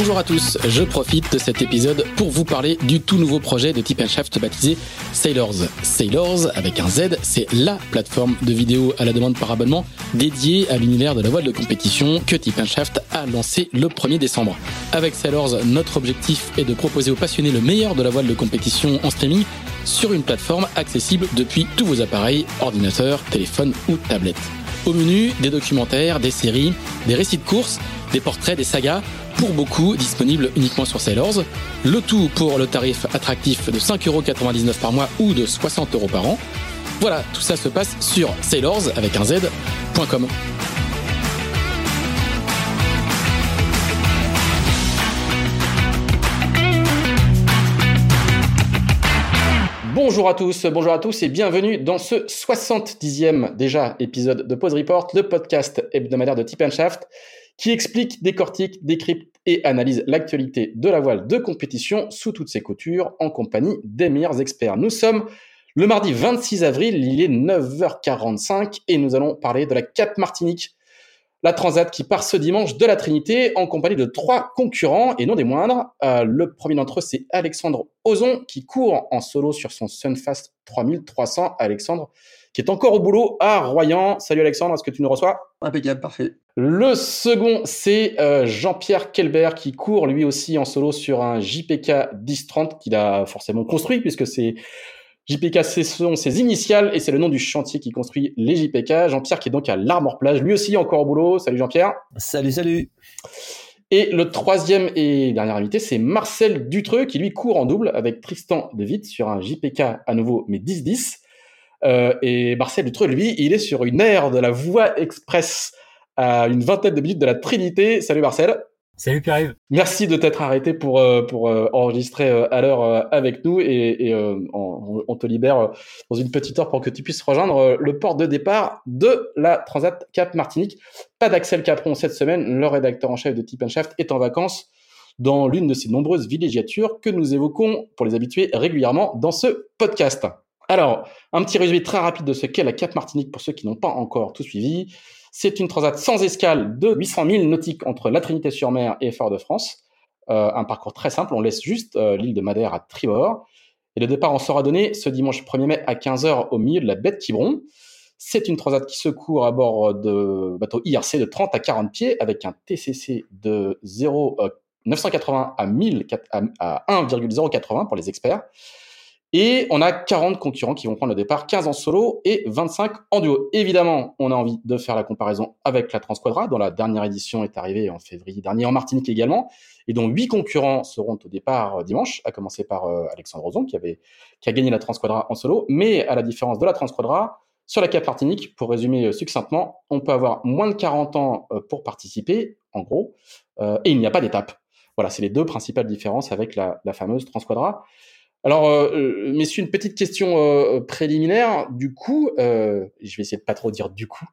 Bonjour à tous, je profite de cet épisode pour vous parler du tout nouveau projet de Tip Shaft baptisé Sailors. Sailors, avec un Z, c'est la plateforme de vidéo à la demande par abonnement dédiée à l'univers de la voile de compétition que Tip Shaft a lancé le 1er décembre. Avec Sailors, notre objectif est de proposer aux passionnés le meilleur de la voile de compétition en streaming sur une plateforme accessible depuis tous vos appareils, ordinateurs, téléphones ou tablettes. Au menu, des documentaires, des séries, des récits de courses, des portraits, des sagas, pour beaucoup disponibles uniquement sur Sailors. Le tout pour le tarif attractif de 5,99€ par mois ou de 60€ par an. Voilà, tout ça se passe sur sailors avec un z.com. Bonjour à tous, bonjour à tous et bienvenue dans ce 70e déjà épisode de Pause Report, le podcast hebdomadaire de Tip Shaft qui explique, décortique, décrypte et analyse l'actualité de la voile de compétition sous toutes ses coutures en compagnie des meilleurs experts. Nous sommes le mardi 26 avril, il est 9h45 et nous allons parler de la Cap Martinique, la Transat qui part ce dimanche de la Trinité en compagnie de trois concurrents et non des moindres. Euh, le premier d'entre eux, c'est Alexandre Ozon qui court en solo sur son Sunfast 3300. Alexandre, qui est encore au boulot à Royan. Salut Alexandre, est-ce que tu nous reçois? Impeccable, parfait. Le second, c'est euh, Jean-Pierre Kelbert qui court lui aussi en solo sur un JPK 1030 qu'il a forcément construit puisque c'est JPK, ce sont ses initiales et c'est le nom du chantier qui construit les JPK. Jean-Pierre qui est donc à l'Armor Plage, lui aussi encore au boulot. Salut Jean-Pierre. Salut, salut. Et le troisième et dernier invité, c'est Marcel Dutreux qui lui court en double avec Tristan De Witt sur un JPK à nouveau mais 10-10. Euh, et Marcel Dutreux, lui, il est sur une aire de la voie express à une vingtaine de minutes de la Trinité. Salut Marcel. Salut Pierre-Yves. Merci de t'être arrêté pour euh, pour euh, enregistrer à l'heure avec nous et, on, te libère dans une petite heure pour que tu puisses rejoindre le port de départ de la Transat Cap Martinique. Pas d'Axel Capron cette semaine, le rédacteur en chef de Tip Shaft est en vacances dans l'une de ces nombreuses villégiatures que nous évoquons pour les habitués régulièrement dans ce podcast. Alors, un petit résumé très rapide de ce qu'est la Cap Martinique pour ceux qui n'ont pas encore tout suivi. C'est une transat sans escale de 800 000 nautiques entre la Trinité-sur-Mer et Fort-de-France. Euh, un parcours très simple, on laisse juste euh, l'île de Madère à tribord. Et le départ en sera donné ce dimanche 1er mai à 15h au milieu de la baie de Quiberon. C'est une transat qui se court à bord de bateau IRC de 30 à 40 pieds avec un TCC de 0, 980 à, 1000, à 1,080 pour les experts. Et on a 40 concurrents qui vont prendre le départ, 15 en solo et 25 en duo. Évidemment, on a envie de faire la comparaison avec la Transquadra, dont la dernière édition est arrivée en février dernier en Martinique également, et dont 8 concurrents seront au départ euh, dimanche, à commencer par euh, Alexandre Rozon, qui, avait, qui a gagné la Transquadra en solo. Mais à la différence de la Transquadra, sur la Cap Martinique, pour résumer euh, succinctement, on peut avoir moins de 40 ans pour participer, en gros, et il n'y a pas d'étape. Voilà, c'est les deux principales différences avec la, la fameuse Transquadra. Alors, euh, euh, messieurs, une petite question euh, préliminaire. Du coup, je vais essayer de pas trop dire du coup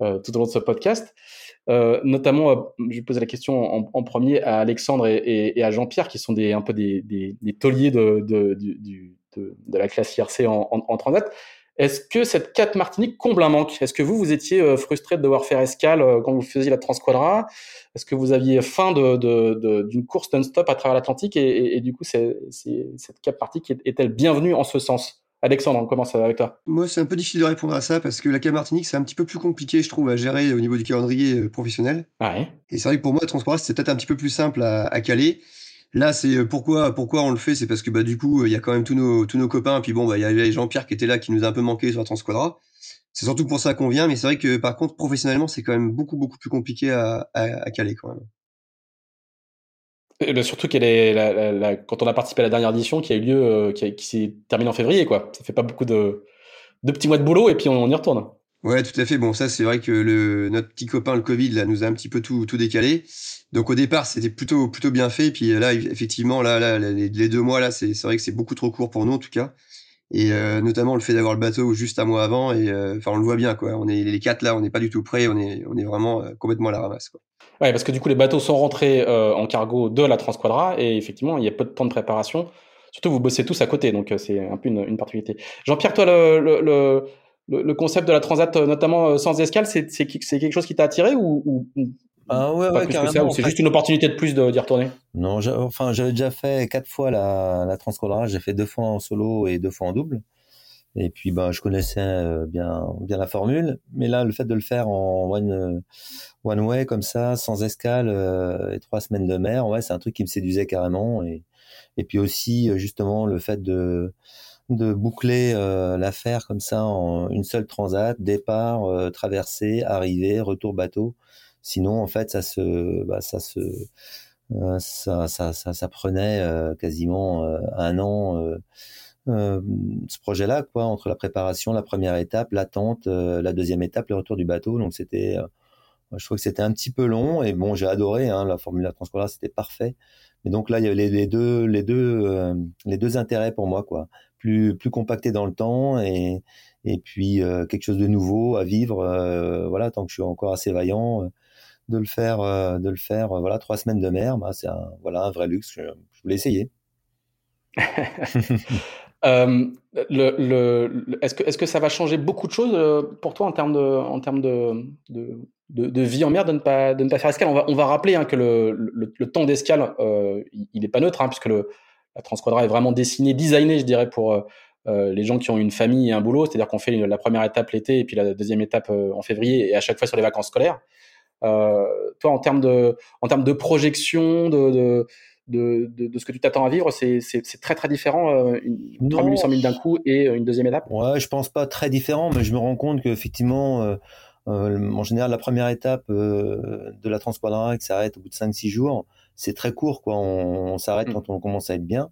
tout au long de ce podcast. notamment, je vais poser la question en, premier à Alexandre et, à Jean-Pierre, qui sont des, un peu des, des, des tauliers de, de, de, de, la classe IRC en, en, en transat. Est-ce que cette 4 Martinique comble un manque? Est-ce que vous, vous étiez euh, frustré de devoir faire escale euh, quand vous faisiez la Transquadra? Est-ce que vous aviez faim d'une de, de, course non-stop à travers l'Atlantique et, du coup, c'est, cette 4 Martinique est-elle bienvenue en ce sens? Alexandre, on commence avec toi. Moi, c'est un peu difficile de répondre à ça parce que la Cap Martinique, c'est un petit peu plus compliqué, je trouve, à gérer au niveau du calendrier euh, professionnel. Ouais. Et c'est vrai que pour moi, la Transquadra, c'est peut-être un petit peu plus simple à, à caler. Là, c'est euh, pourquoi pourquoi on le fait, c'est parce que bah du coup, il y a quand même tous nos tous nos copains, puis bon, bah il y avait Jean-Pierre qui était là, qui nous a un peu manqué sur la Transquadra. C'est surtout pour ça qu'on vient, mais c'est vrai que par contre, professionnellement, c'est quand même beaucoup beaucoup plus compliqué à, caler quand même. Ben, surtout qu'elle est la, quand on a participé à la dernière édition qui a eu lieu, euh, qui, qui s'est terminée en février, quoi. Ça fait pas beaucoup de, de petits mois de boulot et puis on, y retourne. Ouais, tout à fait. Bon, ça, c'est vrai que notre petit copain, le Covid, là, nous a un petit peu tout, tout décalé. Donc, au départ, c'était plutôt, plutôt bien fait. Puis là, effectivement, là, là, les, deux mois, là, c'est vrai que c'est beaucoup trop court pour nous, en tout cas. Et euh, notamment le fait d'avoir le bateau juste un mois avant. Et euh, enfin, on le voit bien, quoi. On est les quatre là, on n'est pas du tout prêts. On est, on est vraiment euh, complètement à la ramasse, quoi. Ouais, parce que du coup, les bateaux sont rentrés en cargo de la Transquadra et effectivement, il y a peu de temps de préparation. Surtout, vous bossez tous à côté, donc c'est un peu une, une particularité. Jean-Pierre, toi, le le, concept de la transat, euh, notamment euh, sans escale, c'est quelque chose qui t'a attiré ou, ah ouais. C'est juste une opportunité de plus d'y retourner? Non, enfin, j'avais déjà fait quatre fois la, la J'ai fait deux fois en solo et deux fois en double. Et puis, ben, je connaissais euh, bien, bien la formule. Mais là, le fait de le faire en one, one way comme ça, sans escale et trois semaines de mer, ouais, c'est un truc qui me séduisait carrément. Et, et puis aussi, justement, le fait de de boucler euh, l'affaire comme ça en une seule transat, départ, euh, traversée, arrivée, retour bateau. Sinon, en fait, ça se, bah, ça se, euh, ça, ça, ça, ça, prenait quasiment un an. ce projet-là, quoi, entre la préparation, la première étape, l'attente, la deuxième étape, le retour du bateau. Donc c'était, je trouve que c'était un petit peu long et bon, j'ai adoré hein, la Formule Transcola, c'était parfait. Mais donc là, il y avait les, deux, les deux, les deux intérêts pour moi, quoi plus compacté dans le temps et et puis euh, quelque chose de nouveau à vivre. Euh, voilà, tant que je suis encore assez vaillant, euh, de le faire, de le faire. voilà, trois semaines de mer, bah, c'est un voilà un vrai luxe. Je, voulais essayer. est-ce que, est-ce que ça va changer beaucoup de choses pour toi en termes de, en termes de, de, vie en mer de ne pas, de ne pas faire escale? On va, on va rappeler hein, que le, le, temps d'escale, il n'est pas neutre, hein, puisque le, Transquadra est vraiment dessinée, designée, je dirais, pour euh, euh, les gens qui ont une famille et un boulot. C'est-à-dire qu'on fait la première étape l'été et puis la deuxième étape euh, en février et à chaque fois sur les vacances scolaires. toi, en termes de, en termes de projection, de, de, de, ce que tu t'attends à vivre, c'est très très différent, une 3800 000 d'un coup et une deuxième étape? Ouais, je pense pas très différent, mais je me rends compte qu'effectivement, en général, la première étape de la Transquadra qui s'arrête au bout de 5-6 jours, c'est très court, quoi. On, s'arrête mmh. quand on commence à être bien.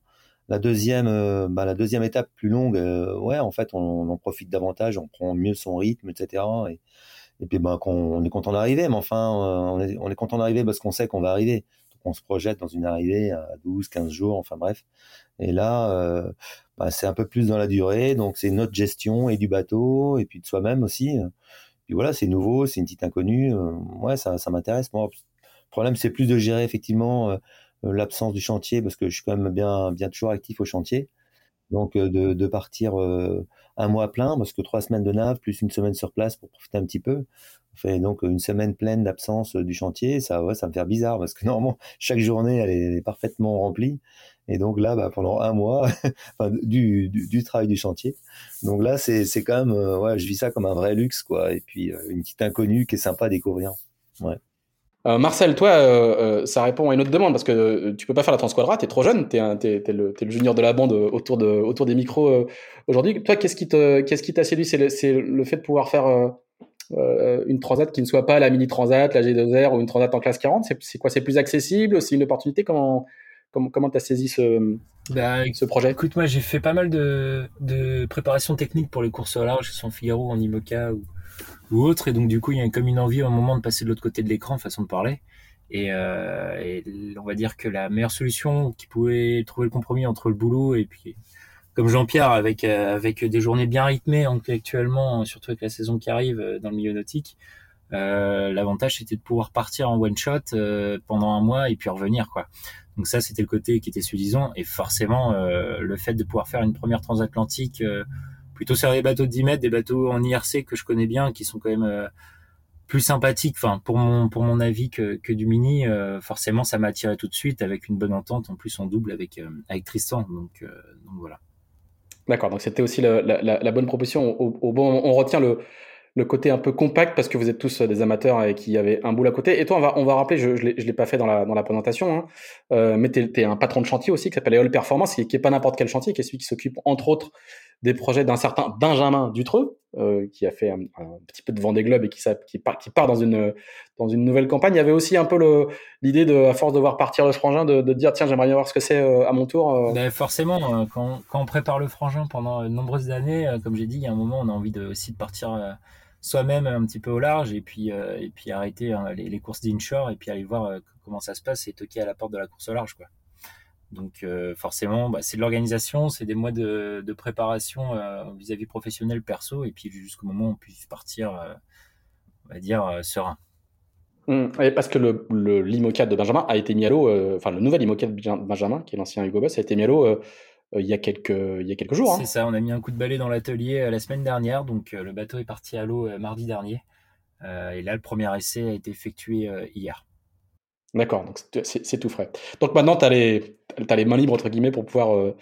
La deuxième, euh, bah, la deuxième étape plus longue, euh, ouais, en fait, on, en profite davantage, on prend mieux son rythme, etc. Et, et puis, bah, on, est content d'arriver, mais enfin, euh, on, est, on est content d'arriver parce qu'on sait qu'on va arriver. Donc, on se projette dans une arrivée à 12, 15 jours, enfin bref. Et là, bah, c'est un peu plus dans la durée, donc c'est notre gestion et du bateau, et puis de soi-même aussi. Puis voilà, c'est nouveau, c'est une petite inconnue. ouais, ça, ça m'intéresse. Moi, le problème, c'est plus de gérer effectivement euh, euh, l'absence du chantier parce que je suis quand même bien, bien toujours actif au chantier. Donc euh, de, de partir un mois plein parce que trois semaines de nav plus une semaine sur place pour profiter un petit peu. On donc une semaine pleine d'absence du chantier. Ça, ouais, ça me fait bizarre parce que normalement chaque journée elle est parfaitement remplie. Et donc là, bah, pendant un mois, du, du, du, travail du chantier. Donc là, c'est, c'est quand même, ouais, je vis ça comme un vrai luxe, quoi. Et puis une petite inconnue qui est sympa à découvrir. Ouais. Euh, Marcel, toi, euh, euh, ça répond à une autre demande parce que tu peux pas faire la Transquadra, tu es trop jeune, tu es, le, junior de la bande autour, de, autour des micros aujourd'hui. Toi, qu'est-ce qui t'a séduit? C'est le, fait de pouvoir faire une transat qui ne soit pas la mini transat, la G2R ou une transat en classe 40 C'est quoi? C'est plus accessible? C'est une opportunité? Comment comment tu as saisi ce, bah, ce projet? Écoute, moi j'ai fait pas mal de, de préparation technique pour les courses au large, que ce Figaro, en IMOCA ou ou autre. Et donc, du coup, il y a comme une envie un moment de passer de l'autre côté de l'écran, façon de parler. Et, euh, on va dire que la meilleure solution qui pouvait trouver le compromis entre le boulot et puis, comme Jean-Pierre, avec, euh, avec des journées bien rythmées actuellement, surtout avec la saison qui arrive euh, dans le milieu nautique, euh, l'avantage c'était de pouvoir partir en one shot euh, pendant un mois et puis revenir quoi. Donc ça c'était le côté qui était suffisant et forcément euh, le fait de pouvoir faire une première transatlantique plutôt sur des bateaux de 10 mètres, des bateaux en IRC que je connais bien, qui sont quand même euh, plus sympathiques, enfin pour mon pour mon avis que, que du mini. Euh, forcément, ça m'a attiré tout de suite avec une bonne entente, en plus en double avec euh, avec Tristan. Donc, donc voilà. D'accord, donc c'était aussi la, bonne proposition. Bon, on retient le, le côté un peu compact parce que vous êtes tous des amateurs et qui avaient un boule à côté. Et toi, on va, on va rappeler, je ne l'ai pas fait dans la, dans la présentation, hein, mais tu es, un patron de chantier aussi qui s'appelle All Performance, qui n'est pas n'importe quel chantier, qui est celui qui s'occupe entre autres des projets d'un certain Benjamin Dutreux, euh, qui a fait un, petit peu de Vendée Globe et qui, part, dans une, nouvelle campagne. Il y avait aussi un peu l'idée, de, à force de voir partir le frangin, de, dire tiens, j'aimerais bien voir ce que c'est euh, à mon tour. Euh. Ben forcément, quand, quand, on prépare le frangin pendant de nombreuses années, comme j'ai dit, il y a un moment, on a envie aussi de partir soi-même un petit peu au large et puis et puis arrêter hein, les, courses d'inshore et puis aller voir comment ça se passe et toquer à la porte de la course au large quoi. Donc forcément, bah, c'est de l'organisation, c'est des mois de, préparation vis-à-vis professionnel, perso, et puis jusqu'au moment où on puisse partir, on va dire, serein. Mmh. parce que le, l'IMOCA de Benjamin a été mis à l'eau, euh, enfin le nouvel IMOCA de Benjamin, qui est l'ancien Hugo Boss, a été mis à l'eau euh, euh, il, y a quelques, il y a quelques jours. Hein. C'est ça, on a mis un coup de balai dans l'atelier la semaine dernière, donc le bateau est parti à l'eau mardi dernier. et là, le premier essai a été effectué hier. D'accord, donc c'est tout frais. Donc maintenant, tu as, les mains libres, entre guillemets, pour pouvoir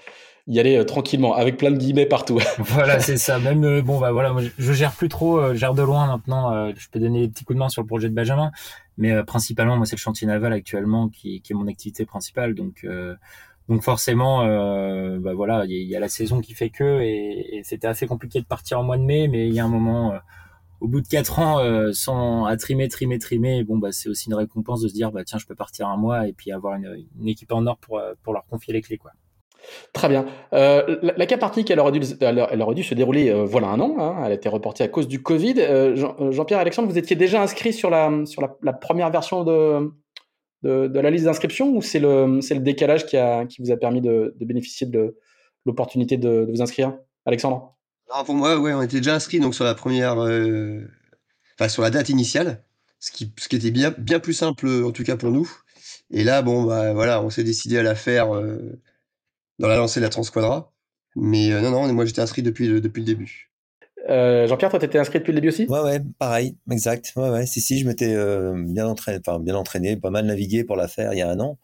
y aller euh, tranquillement, avec plein de guillemets partout. voilà, c'est ça. Même euh, bon, bah voilà, je, gère plus trop, euh, je gère de loin maintenant. je peux donner des petits coups de main sur le projet de Benjamin, mais principalement, moi, c'est le chantier naval actuellement qui, qui, est mon activité principale. Donc, donc forcément, bah voilà, il y, a la saison qui fait que, et, et c'était assez compliqué de partir en mois de mai, mais il y a un moment au bout de quatre ans, sans à trimer, trimer, trimer, bon bah c'est aussi une récompense de se dire bah tiens je peux partir un mois et puis avoir une, équipe en or pour pour leur confier les clés quoi. Très bien. Euh, la, la Cap elle aurait dû, elle, se dérouler euh, voilà un an. Hein. elle a été reportée à cause du Covid. Euh, Jean, pierre Alexandre, vous étiez déjà inscrit sur la, première version de, de, la liste d'inscription ou c'est le, le décalage qui, a, qui vous a permis de, bénéficier de l'opportunité de, vous inscrire? Alexandre? Pour moi, ouais, on était déjà inscrit donc, sur la première. Enfin, sur la date initiale, ce qui, ce qui était bien, bien plus simple en tout cas pour nous. Et là, bon, bah, voilà, on s'est décidé à la faire dans la lancée de la Transquadra. Mais euh, non, non, moi j'étais inscrit depuis le, depuis le début. Euh, Jean-Pierre, toi, tu étais inscrit depuis le début aussi? Ouais, ouais, pareil, exact. Ouais, ouais, si, si, je m'étais euh, bien entraîné, enfin bien entraîné, pas mal navigué pour la faire il y a un an.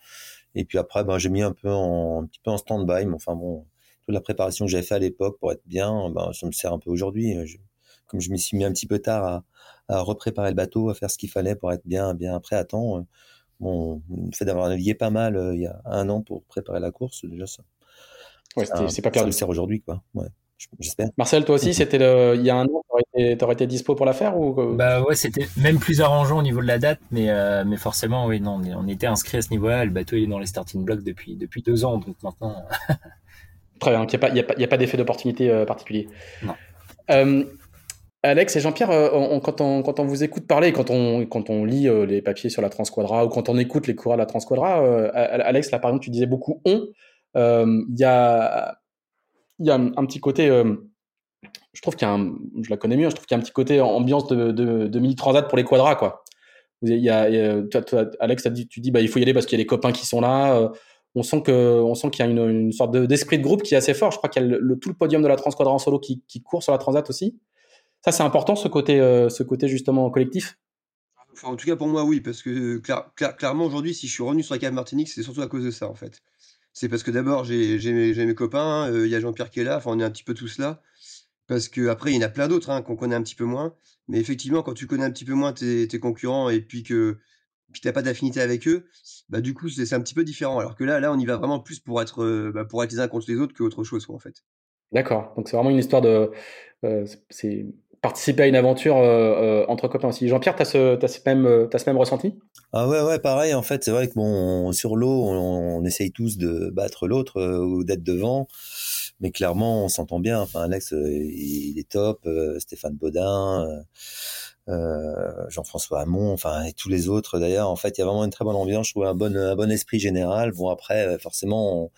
Et puis après, ben, j'ai mis un peu en, un petit peu en stand-by. Mais enfin bon, la préparation que j'avais fait à l'époque pour être bien, ben, ça me sert un peu aujourd'hui. comme je m'y suis mis un petit peu tard à, à repréparer le bateau, à faire ce qu'il fallait pour être bien, bien prêt à temps. Bon, le fait d'avoir navigué pas mal il y a un an pour préparer la course, déjà ça. Ouais, c'est pas perdu. Ça sert aujourd'hui, quoi. Ouais, j'espère. Marcel, toi aussi, c'était il y a un an, t'aurais été, été, dispo pour la faire ou Bah ouais, c'était même plus arrangeant au niveau de la date, mais euh, mais forcément, oui, non, on était inscrit à ce niveau-là. Le bateau est dans les starting blocks depuis depuis deux ans, donc maintenant. Très bien. Il n'y a pas, pas, pas d'effet d'opportunité euh, particulier. Non. Euh, Alex et Jean-Pierre, quand, on, quand on vous écoute parler, quand on, quand on lit les papiers sur la Transquadra ou quand on écoute les coureurs de la Transquadra, Alex, là par exemple, tu disais beaucoup on. Euh, il y a, y a un, petit côté euh, je trouve qu'il y a un, je la connais mieux, je trouve qu'il y a un petit côté ambiance de, de, de mini transat pour les quadras, quoi. Il y a, Alex, dit, tu dis, bah, il faut y aller parce qu'il y a les copains qui sont là. Euh, on sent que, sent qu'il y a une, une sorte d'esprit de, groupe qui est assez fort. Je crois qu'il y a le, tout le podium de la Transquadra solo qui, qui court sur la Transat aussi. Ça, c'est important, ce côté, ce côté justement collectif. en tout cas, pour moi, oui, parce que clairement, aujourd'hui, si je suis revenu sur la cave Martinique, c'est surtout à cause de ça, en fait. C'est parce que d'abord, j'ai mes, copains, il y a Jean-Pierre qui est là, enfin, on est un petit peu tous là. Parce qu'après, il y en a plein d'autres hein, qu'on connaît un petit peu moins. Mais effectivement, quand tu connais un petit peu moins tes, concurrents et puis que tu n'as pas d'affinité avec eux, bah, du coup, c'est un petit peu différent. Alors que là, là, on y va vraiment plus pour être, bah, pour être les uns contre les autres qu'autre chose, en fait. D'accord. Donc, c'est vraiment une histoire de. c'est participer à une aventure euh, euh, entre copains aussi. Jean-Pierre, tu as, ce, ce, même, euh, as ce même ressenti? Ah ouais, ouais, pareil. En fait, c'est vrai que bon, sur l'eau, on, essaye tous de battre l'autre ou d'être devant. Mais clairement, on s'entend bien. Enfin, Alex, il, est top. Stéphane Baudin, Jean-François Hamon, enfin, et tous les autres d'ailleurs. En fait, il y a vraiment une très bonne ambiance. Je trouve un bon, un bon esprit général. Bon, après, forcément, on,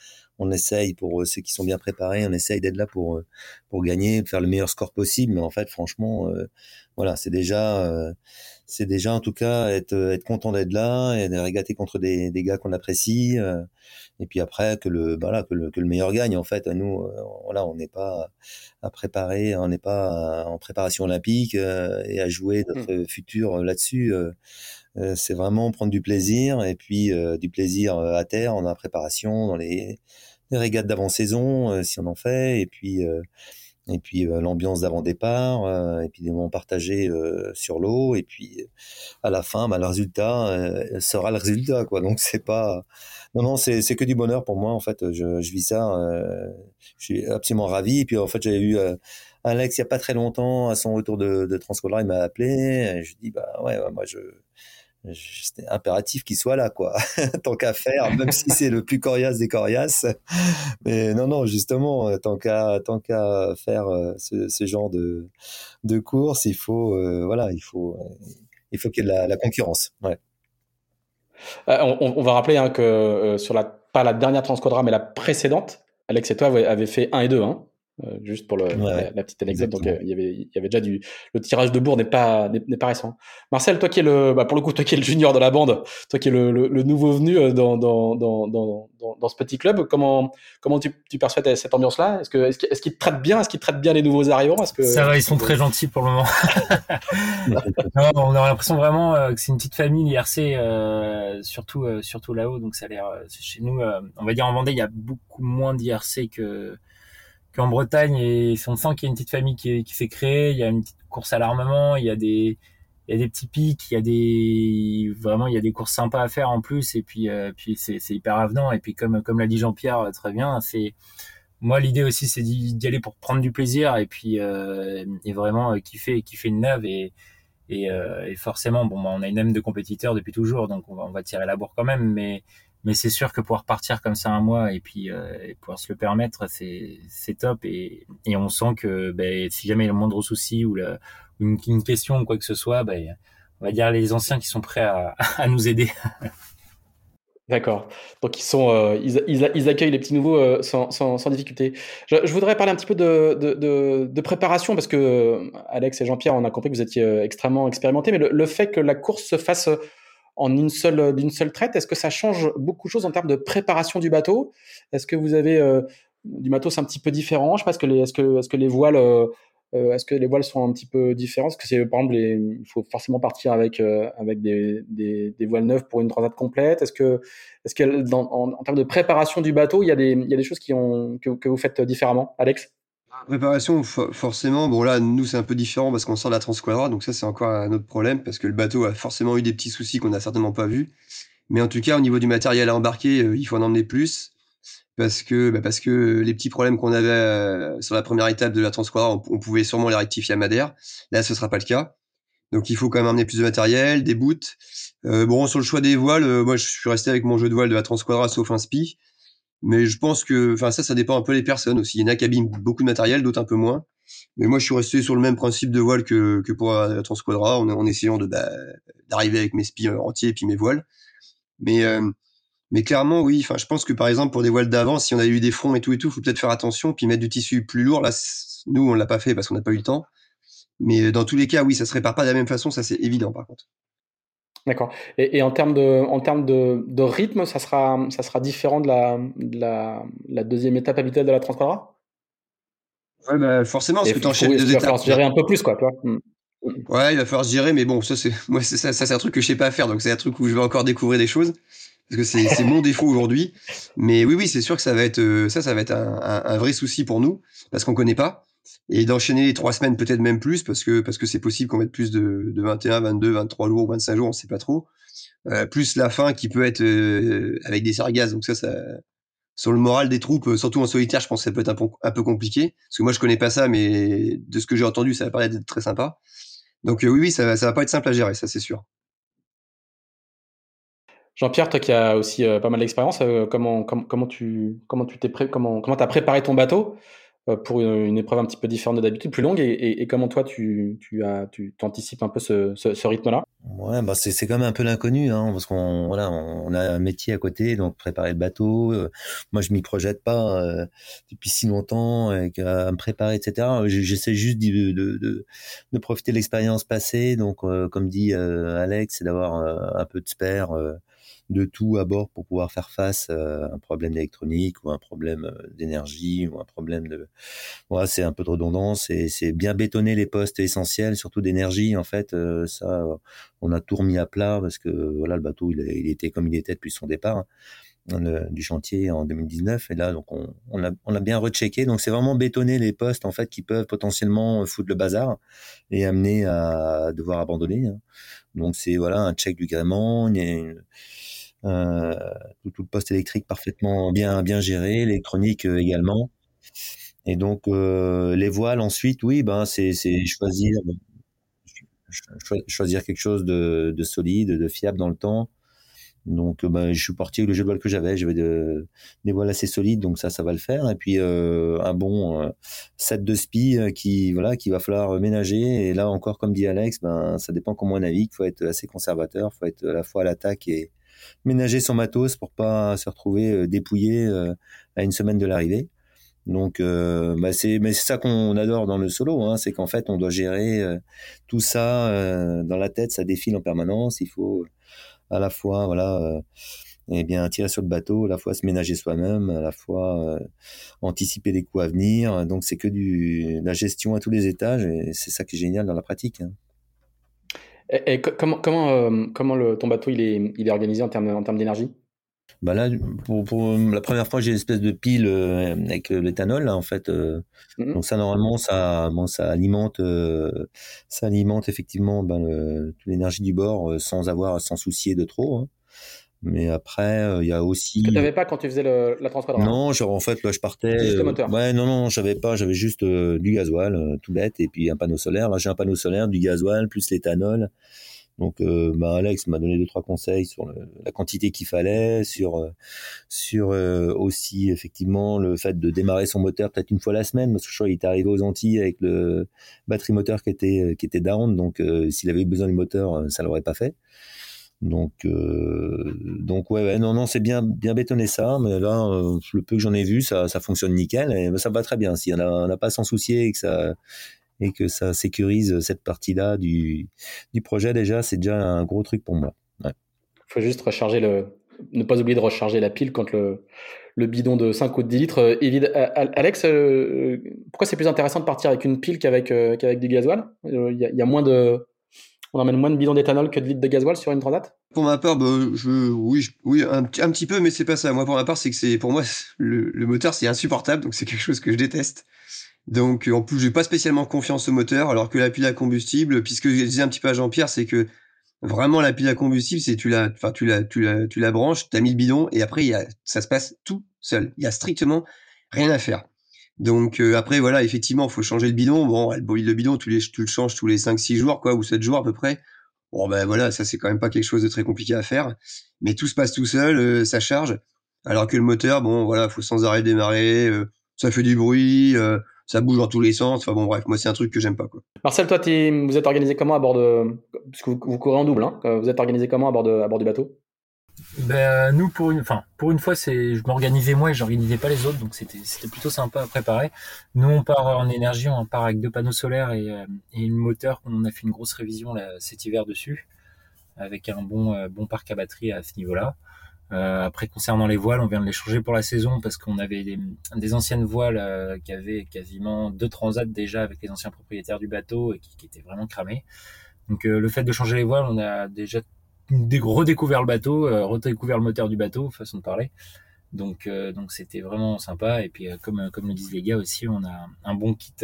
on essaye pour euh, ceux qui sont bien préparés, on essaye d'être là pour euh, pour gagner, faire le meilleur score possible. Mais en fait, franchement, euh, voilà, c'est déjà c'est déjà en tout cas être être content d'être là et de régater contre des, des gars qu'on apprécie. et puis après que le voilà que le, que le meilleur gagne. En fait, nous, voilà, on n'est pas à préparer, on n'est pas en préparation olympique et à jouer mmh. notre futur là-dessus. c'est vraiment prendre du plaisir et puis du plaisir à terre, en préparation, dans les les régates d'avant-saison, euh, si on en fait, et puis euh, et puis euh, l'ambiance d'avant départ, et puis des moments partagés sur l'eau, et puis à la fin, bah, le résultat sera le résultat, quoi. Donc c'est pas, non non, c'est c'est que du bonheur pour moi en fait. Je, je vis ça, je suis absolument ravi. Et puis en fait j'avais eu Alex il y a pas très longtemps à son retour de, de il m'a appelé, et je dis bah ouais, moi je c'était impératif qu'il soit là, quoi. tant qu'à faire, même si c'est le plus coriace des coriaces. Mais non, non, justement, tant qu'à tant qu'à faire ce, ce, genre de de course, il faut, voilà, il faut, il faut qu'il y ait la, la concurrence. Ouais. On, on, va rappeler hein, que sur la pas la dernière Transquadra, mais la précédente, Alex et toi avez fait 1 et 2. Hein. Euh, juste pour le, la, petite anecdote. Donc, euh, il, y avait, il y avait déjà du. Le tirage de bourre n'est pas, n'est pas récent. Marcel, toi qui es le. Bah, pour le coup, toi qui es le junior de la bande, toi qui es le, le, nouveau venu euh, dans, dans, dans, dans, dans ce petit club, comment, comment tu, tu perçois cette ambiance-là? Est-ce qu'ils est, est, te traitent bien? Est-ce qu'ils traitent bien les nouveaux arrivants? Est-ce que... Ça va, ils sont très gentils pour le moment. non, on a l'impression vraiment que c'est une petite famille, l'IRC, euh, surtout, surtout là-haut. Donc, ça a l'air. Chez nous, on va dire en Vendée, il y a beaucoup moins d'IRC que qu'en Bretagne et on sent qu'il y a une petite famille qui, s'est créée, il y a une petite course à l'armement, il y a des petits pics, il y a des vraiment il y a des courses sympas à faire en plus et puis euh, c'est hyper avenant et puis comme l'a dit Jean-Pierre euh, très bien, c'est moi l'idée aussi c'est d'y aller pour prendre du plaisir et puis euh, et vraiment kiffer kiffer une et, et forcément bon bah, on a une âme de compétiteur depuis toujours donc on va on va tirer la bourre quand même mais mais c'est sûr que pouvoir partir comme ça un mois et puis euh, pouvoir se le permettre, c'est top et, et on sent que ben, si jamais il y a le moindre souci ou, une, question ou quoi que ce soit, ben, on va dire les anciens qui sont prêts à, nous aider. D'accord. Donc ils sont, euh, ils, ils, ils, accueillent les petits nouveaux euh, sans, sans, difficulté. Je, voudrais parler un petit peu de, de, préparation parce que Alex et Jean-Pierre, on a compris que vous étiez extrêmement expérimentés, mais le, le, fait que la course se fasse en une seule d'une seule traite? Est-ce que ça change beaucoup de choses en termes de préparation du bateau? Est-ce que vous avez euh, du matos un petit peu différent? Je est-ce que est-ce que, est-ce que les voiles euh, euh est-ce que les voiles sont un petit peu différentes Est-ce que c'est par exemple, les, il faut forcément partir avec euh, avec des, des, des, voiles neuves pour une transat complète. Est-ce que est-ce que en, en, termes de préparation du bateau, il y a des il y a des choses qui ont que vous faites différemment, Alex? Préparation, forcément, bon là, nous c'est un peu différent parce qu'on sort de la Transquadra, donc ça c'est encore un autre problème parce que le bateau a forcément eu des petits soucis qu'on n'a certainement pas vus. Mais en tout cas, au niveau du matériel à embarquer, euh, il faut en emmener plus parce que bah, parce que les petits problèmes qu'on avait euh, sur la première étape de la Transquadra, on, pouvait sûrement les rectifier à Madère. Là, ce sera pas le cas. Donc il faut quand même emmener plus de matériel, des bouts. Euh, bon, sur le choix des voiles, euh, moi je suis resté avec mon jeu de voile de la Transquadra sauf un spi. Mais je pense que, enfin, ça, ça dépend un peu des personnes aussi. Il y en a qui abîment beaucoup de matériel, d'autres un peu moins. Mais moi, je suis resté sur le même principe de voile que, que pour la Transquadra, en, essayant de bah, d'arriver avec mes spies entiers et puis mes voiles. Mais euh, mais clairement, oui. Enfin, je pense que par exemple pour des voiles d'avant, si on a eu des fronts et tout et tout, faut peut-être faire attention, puis mettre du tissu plus lourd. Là, nous, on l'a pas fait parce qu'on n'a pas eu le temps. Mais dans tous les cas, oui, ça se répare pas de la même façon, ça c'est évident par contre. D'accord. Et, et, en termes de, en termes de, de, rythme, ça sera, ça sera différent de la, de la, la deuxième étape habituelle de la Transquadra Ouais, bah forcément, parce que tu enchaînes deux étapes. Il va falloir se gérer un peu plus, quoi, toi. Hmm. Ouais, il va falloir se gérer, mais bon, ça, c'est, moi, ça, ça c'est un truc que je sais pas faire, donc c'est un truc où je vais encore découvrir des choses, parce que c'est, c'est mon défaut aujourd'hui. Mais oui, oui, c'est sûr que ça va être, euh, ça, ça va être un, un, un vrai souci pour nous, parce qu'on connaît pas et d'enchaîner les trois semaines peut-être même plus parce que parce que c'est possible qu'on mette plus de, de 21, 22, 23 jours, 25 jours, on sait pas trop. Euh, plus la fin qui peut être euh, avec des sargasses. Donc ça, sur le moral des troupes, euh, surtout en solitaire, je pense que ça peut être un un peu compliqué parce que moi je connais pas ça, mais de ce que j'ai entendu, ça va pas très sympa. Donc oui, oui, ça, ça va pas être simple à gérer, ça c'est sûr. Jean-Pierre, toi qui as aussi pas mal d'expérience, comment, comment, tu comment tu t'es comment comment as préparé ton bateau? Pour une, épreuve un petit peu différente de d'habitude, plus longue, et, et, et, comment toi tu, tu as tu anticipes un peu ce, ce, ce rythme-là? Ouais, bah c'est c'est quand même un peu l'inconnu, hein, parce qu'on voilà, on a un métier à côté, donc préparer le bateau. Euh, moi, je m'y projette pas euh, depuis si longtemps, avec, à me préparer, etc. J'essaie juste de, de, de, de, profiter de l'expérience passée, donc euh, comme dit Alex, c'est d'avoir un peu de spare de tout à bord pour pouvoir faire face à un problème d'électronique ou un problème euh, d'énergie ou un problème de voilà c'est un peu de redondance et c'est bien bétonner les postes essentiels surtout d'énergie en fait euh, ça on a tout remis à plat parce que voilà le bateau il, était comme il était depuis son départ hein, du chantier en 2019 et là donc on, a on a bien rechecké donc c'est vraiment bétonner les postes en fait qui peuvent potentiellement foutre le bazar et amener à devoir abandonner hein. donc c'est voilà un check du gréement euh, tout, tout, le poste électrique parfaitement bien bien géré, l'électronique euh, également. Et donc euh, les voiles ensuite, oui, ben c'est choisir choisir quelque chose de, de, solide, de fiable dans le temps. Donc, bah, je suis parti avec le jeu de voile que j'avais. J'avais de, des voiles assez solides, donc ça, ça va le faire. Et puis euh, un bon euh, set de spi qui, voilà, qui va falloir ménager. Et là encore, comme dit Alex, ben ça dépend comment on navigue. Faut être assez conservateur, faut être à la fois à l'attaque et ménager son matos pour pas se retrouver dépouillé à une semaine de l'arrivée. Donc, euh, bah c'est, mais c'est ça qu'on adore dans le solo, hein, c'est qu'en fait, on doit gérer euh, tout ça euh, dans la tête, ça défile en permanence. Il faut à la fois, voilà, eh bien, tirer sur le bateau, à la fois se ménager soi-même, à la fois anticiper les coups à venir. Donc, c'est que du la gestion à tous les étages, et c'est ça qui est génial dans la pratique. Hein. Et, comment, comment, comment le, ton bateau il est, il est organisé en termes, en termes d'énergie? Bah là, pour, pour la première fois, j'ai une espèce de pile euh, avec l'éthanol en fait. Euh. Mmh donc ça, normalement, ça, bon, ça alimente, euh, ça alimente effectivement ben, l'énergie du bord sans avoir à s'en soucier de trop. Hein. Mais après, il y a aussi. Que tu n'avais pas quand tu faisais le, la transfert Non, genre en fait, là, je partais. Juste le moteur. ouais, non, non, j'avais pas, j'avais juste du gasoil, tout bête, et puis un panneau solaire. Là, j'ai un panneau solaire, du gasoil, plus l'éthanol. Donc, euh, bah, Alex m'a donné deux trois conseils sur la quantité qu'il fallait, sur euh, sur euh, aussi effectivement le fait de démarrer son moteur peut-être une fois la semaine, parce que je crois qu'il était arrivé aux Antilles avec le batterie moteur qui était qui était down, donc s'il avait eu besoin du moteur, ça l'aurait pas fait. Donc, donc ouais, non, non, c'est bien, bien bétonné ça, mais là, le peu que j'en ai vu, ça, ça fonctionne nickel et ça va très bien. Si on n'a pas à s'en soucier et que ça, et que ça sécurise cette partie-là du, du projet, déjà, c'est déjà un gros truc pour moi. Il faut juste recharger le. Ne pas oublier de recharger la pile quand le, le bidon de 5 ou de 10 litres est vide. Alex, euh, pourquoi c'est plus intéressant de partir avec une pile qu'avec euh, qu'avec du gasoil? Il y, a moins de. On emmène moins de bidons d'éthanol que de litres de gasoil sur une transat? Pour ma part, bah, je, oui, oui un, petit peu, mais c'est pas ça. Moi, pour ma part, c'est que c'est pour moi le, le moteur, c'est insupportable, donc c'est quelque chose que je déteste. Donc en plus, j'ai pas spécialement confiance au moteur, alors que la pile à combustible, puisque je disais un petit peu à Jean-Pierre, c'est que vraiment la pile à combustible, c'est tu la, enfin tu la, tu la, tu la branches, t'as mis le bidon et après il y a, ça se passe tout seul. Il y a strictement rien à faire. Donc euh, après voilà, effectivement, faut changer le bidon. Bon, le bidon, tu, les, tu le changes tous les 5-6 jours, quoi, ou 7 jours à peu près. Bon ben voilà, ça c'est quand même pas quelque chose de très compliqué à faire. Mais tout se passe tout seul, euh, ça charge. Alors que le moteur, bon voilà, faut sans arrêt démarrer, euh, ça fait du bruit ça bouge dans tous les sens. Enfin bon, bref, moi c'est un truc que j'aime pas. Quoi. Marcel, toi, vous êtes organisé comment à bord de. Parce que vous, courez en double, hein Vous êtes organisé comment à bord, de, à bord du bateau? Ben, nous, pour une, enfin, pour une fois, c'est, je m'organisais moi et j'organisais pas les autres, donc c'était, c'était plutôt sympa à préparer. Nous, on part en énergie, on part avec deux panneaux solaires et, euh, et une moteur. On a fait une grosse révision là, cet hiver dessus, avec un bon, euh, bon parc à batterie à ce niveau-là. Euh, après, concernant les voiles, on vient de les changer pour la saison parce qu'on avait des, anciennes voiles qui avaient quasiment deux transats déjà avec les anciens propriétaires du bateau et qui, étaient vraiment cramés. Donc, le fait de changer les voiles, on a déjà redécouvert le bateau, euh, redécouvert le moteur du bateau, façon de parler. Donc, donc c'était vraiment sympa. Et puis, comme comme le disent les gars aussi, on a un bon kit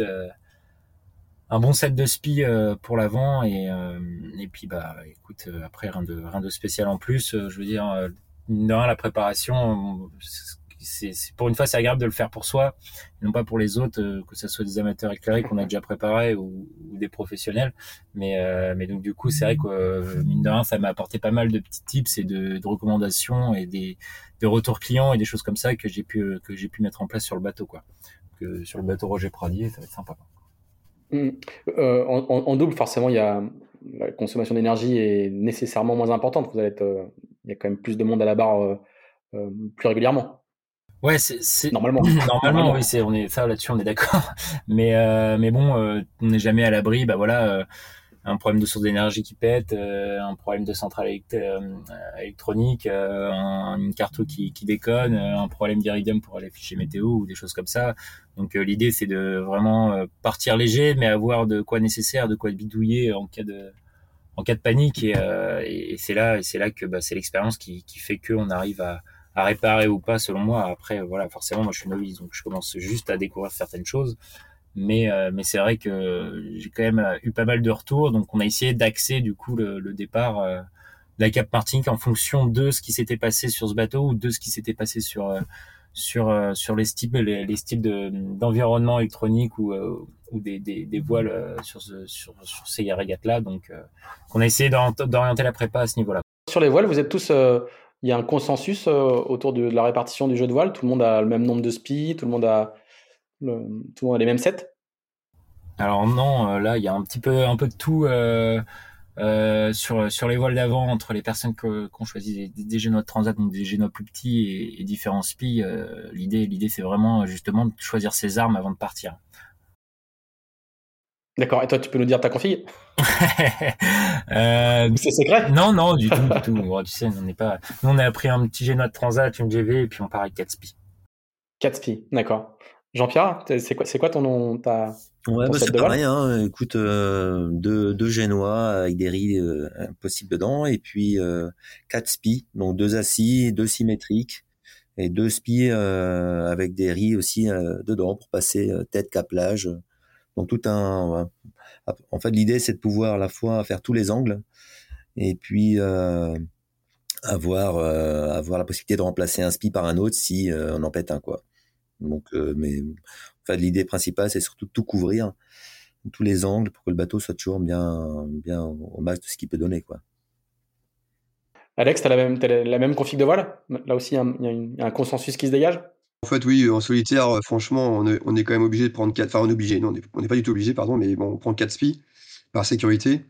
un bon set de spi pour l'avant et et puis bah écoute après rien de rien de spécial en plus je veux dire non, la préparation, c'est pour une fois c'est agréable de le faire pour soi, non pas pour les autres, euh, que ce soit des amateurs éclairés qu'on a déjà préparés ou, des professionnels. Mais euh, mais donc du coup c'est vrai que euh, mine de rien ça m'a apporté pas mal de petits tips et de, de recommandations et des, des retours clients et des choses comme ça que j'ai pu que j'ai pu mettre en place sur le bateau quoi. Sur le bateau Roger Pradier ça va être sympa. Mmh. En, double forcément il y a la consommation d'énergie est nécessairement moins importante. Vous allez être il y a quand même plus de monde à la barre plus régulièrement. Ouais, c'est normalement. Normalement, oui, c'est on est ça là-dessus, on est d'accord. Mais euh, mais bon, on n'est jamais à l'abri. Bah voilà, un problème de source d'énergie qui pète, un problème de centrale électronique, un, une carte qui, qui déconne, un problème d'iridium pour aller fichier météo ou des choses comme ça. Donc l'idée c'est de vraiment partir léger, mais avoir de quoi nécessaire, de quoi bidouiller en cas de en cas de panique et, euh, et c'est là c'est là que bah, c'est l'expérience qui, qui fait qu'on arrive à, réparer ou pas selon moi. Après voilà forcément moi je suis novice donc je commence juste à découvrir certaines choses. Mais euh, mais c'est vrai que j'ai quand même eu pas mal de retours. Donc on a essayé d'axer du coup le, départ euh, de la Cap Martinique en fonction de ce qui s'était passé sur ce bateau ou de ce qui s'était passé sur sur sur les styles les, styles de d'environnement électronique ou ou des, des, voiles sur, ce, sur sur ces régates là donc on a essayé d'orienter la prépa à ce niveau là sur les voiles vous êtes tous il y a un consensus autour de, la répartition du jeu de voile. Tout le monde a le même nombre de spies tout le monde a tout le monde a les mêmes sets. Alors non là il y a un petit peu un peu de tout euh, sur sur les voiles d'avant entre les personnes qu'on qu choisit des, génois de transat donc des génois plus petits et, différents spies euh, l'idée l'idée c'est vraiment justement de choisir ses armes avant de partir D'accord. Et toi, tu peux nous dire ta config euh, C'est secret Non, non, du tout, du tout. tu sais, on n'est pas. Nous, on a pris un petit génois de transat, une GV, et puis on part avec 4 spies. 4 spies, d'accord. Jean-Pierre, c'est quoi, ton nom, ta, Ouais, bah, c'est pareil. Hein. Écoute, euh, deux, deux génois avec des riz euh, possibles dedans, et puis euh, quatre spies, donc deux assis, deux symétriques, et deux spies euh, avec des riz aussi euh, dedans pour passer euh, tête caplage. Donc tout un. En fait, l'idée c'est de pouvoir à la fois faire tous les angles, et puis avoir avoir la possibilité de remplacer un spie par un autre si on en pète un quoi. Donc, mais l'idée principale, c'est surtout de tout couvrir, tous les angles, pour que le bateau soit toujours bien, bien au max de ce qu'il peut donner, quoi. Alex, tu as la même, la même config de voile? Là aussi, il y, a un consensus qui se dégage? En fait, oui, en solitaire, franchement, on est, quand même obligé de prendre 4. Enfin, on est obligé, non, on n'est pas du tout obligé, pardon, mais bon, on prend 4 spies par sécurité.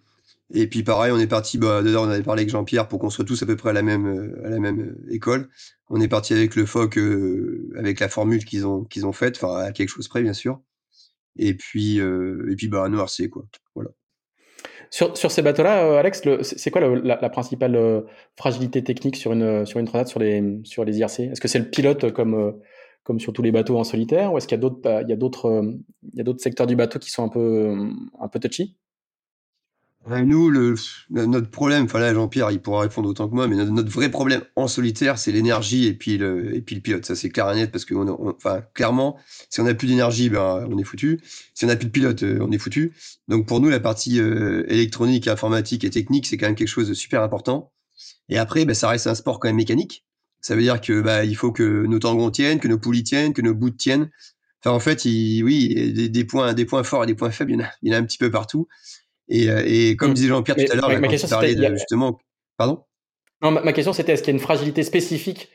Et puis pareil, on est parti, bah, d'ailleurs on avait parlé avec Jean-Pierre pour qu'on soit tous à peu près à la même, euh, à la même euh, école. On est parti avec le FOC, euh, avec la formule qu'ils ont, qu'ils ont faite, enfin à quelque chose près bien sûr. Et puis, euh, et puis bah, noir c'est quoi. Voilà. Sur, sur ces bateaux-là, Alex, c'est quoi la, la, principale fragilité technique sur une, sur une transat sur les, sur les IRC Est-ce que c'est le pilote comme, comme sur tous les bateaux en solitaire ou est-ce qu'il y a d'autres, secteurs du bateau qui sont un peu, un peu touchy? Nous, le, notre problème, enfin là, Jean-Pierre, il pourra répondre autant que moi, mais notre, vrai problème en solitaire, c'est l'énergie et puis le, pilote. Ça, c'est clair et net parce que, enfin, clairement, si on n'a plus d'énergie, ben, on est foutu. Si on n'a plus de pilote, euh, on est foutu. Donc, pour nous, la partie euh, électronique, informatique et technique, c'est quand même quelque chose de super important. Et après, ben, ça reste un sport quand même mécanique. Ça veut dire que, bah, il faut que nos tangons tiennent, que nos poulies tiennent, que nos bouts tiennent. Enfin, en fait, il, oui, des, des, points, des points forts et des points faibles, il y en a, il y en a un petit peu partout. Et, euh, et comme mmh. disait Jean-Pierre tout à l'heure, ma, question c'était justement, pardon? Non, ma, question c'était est-ce qu'il y a une fragilité spécifique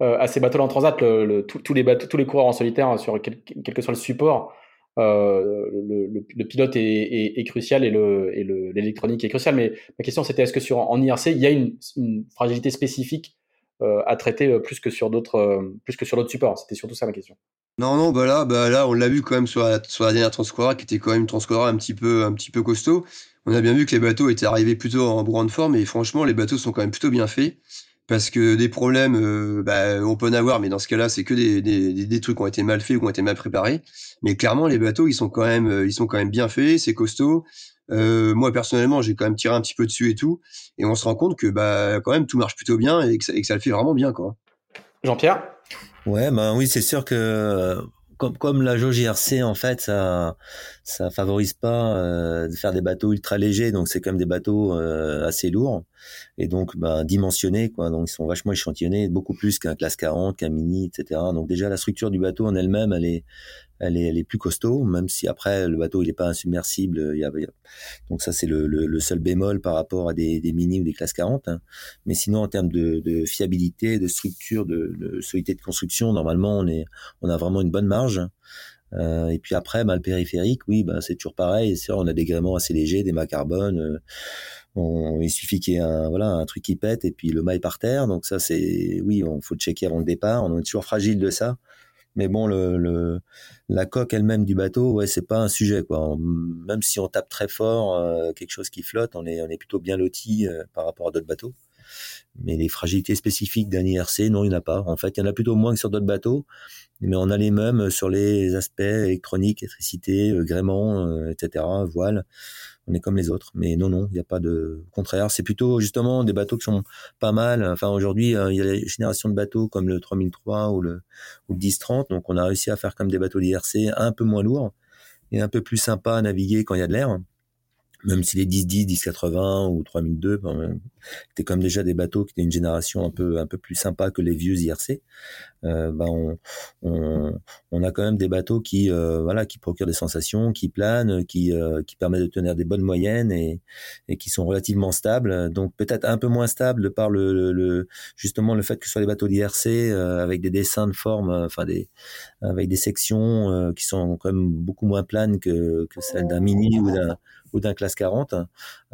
euh, à ces bateaux en transat, le, le, tous les bateaux, tous les coureurs en solitaire hein, sur quel, quel, que soit le support. Euh, le, le, pilote est, est, est, crucial et l'électronique est crucial. Mais ma question c'était est-ce que sur en IRC il y a une, une fragilité spécifique à traiter euh, plus que sur d'autres euh, plus que sur d'autres supports C'était surtout ça ma question. Non, non, bah là, bah là, on l'a vu quand même sur la, la dernière Transcora, qui était quand même une Transcora un petit peu, un petit peu costaud. On a bien vu que les bateaux étaient arrivés plutôt en grande forme, et franchement, les bateaux sont quand même plutôt bien faits. Parce que des problèmes, euh, bah, on peut en avoir, mais dans ce cas-là, c'est que des, des, des, trucs qui ont été mal faits ou qui ont été mal préparés. Mais clairement, les bateaux, ils sont quand même, euh, ils sont quand même bien faits, c'est costaud. Euh, moi, personnellement, j'ai quand même tiré un petit peu dessus et tout. Et on se rend compte que, bah, quand même, tout marche plutôt bien et que ça, et que ça le fait vraiment bien, quoi. Jean-Pierre? Ouais, ben oui, c'est sûr que comme, comme la jauge IRC, en fait, ça, ça favorise pas euh, de faire des bateaux ultra légers, donc c'est quand même des bateaux euh, assez lourds et donc ben, dimensionnés, quoi. Donc ils sont vachement échantillonnés, beaucoup plus qu'un classe 40, qu'un mini, etc. Donc déjà la structure du bateau en elle-même, elle est, elle est, est plus costaud, même si après le bateau il est pas insubmersible. A, donc ça c'est le, seul bémol par rapport à des, mini ou des classes 40. Hein. Mais sinon en termes de, fiabilité, de structure, de, de solidité de construction, normalement on est, on a vraiment une bonne marge. Euh, et puis après, bah, le périphérique, oui, bah, c'est toujours pareil. On a des gréements assez légers, des mâts carbone. Euh, il suffit qu'il y ait un, voilà, un truc qui pète et puis le maille par terre. Donc ça, c'est, oui, on faut checker avant le départ. On est toujours fragile de ça. Mais bon, le, le la coque elle-même du bateau, ouais, c'est pas un sujet quoi. même si on tape très fort, euh, quelque chose qui flotte, on est on est plutôt bien loti euh, par rapport à d'autres bateaux. Mais les fragilités spécifiques d'un IRC, non, il n'y en a pas. En fait, il y en a plutôt moins que sur d'autres bateaux, mais on a les mêmes sur les aspects électroniques, électricité, euh, gréement, etc., voile on est comme les autres. Mais non, non, il n'y a pas de contraire. C'est plutôt justement des bateaux qui sont pas mal. Enfin, aujourd'hui, euh, il y a la génération de bateaux comme le 3003 ou le, ou le 1030. Donc, on a réussi à faire comme des bateaux d'IRC un peu moins lourds et un peu plus sympa à naviguer quand il y a de l'air. même si les 10-10, 10-80 ou 3002, ben, c'était comme déjà des bateaux qui étaient une génération un peu un peu plus sympa que les vieux IRC. Euh, ben on, on, a quand même des bateaux qui euh, voilà qui procurent des sensations, qui planent, qui euh, qui permettent de tenir des bonnes moyennes et, et qui sont relativement stables. Donc peut-être un peu moins stables par le, le, justement le fait que ce soit des bateaux d'IRC euh, avec des dessins de forme, enfin des avec des sections qui sont quand même beaucoup moins planes que que celles d'un mini ou d'un ou d'un classe 40.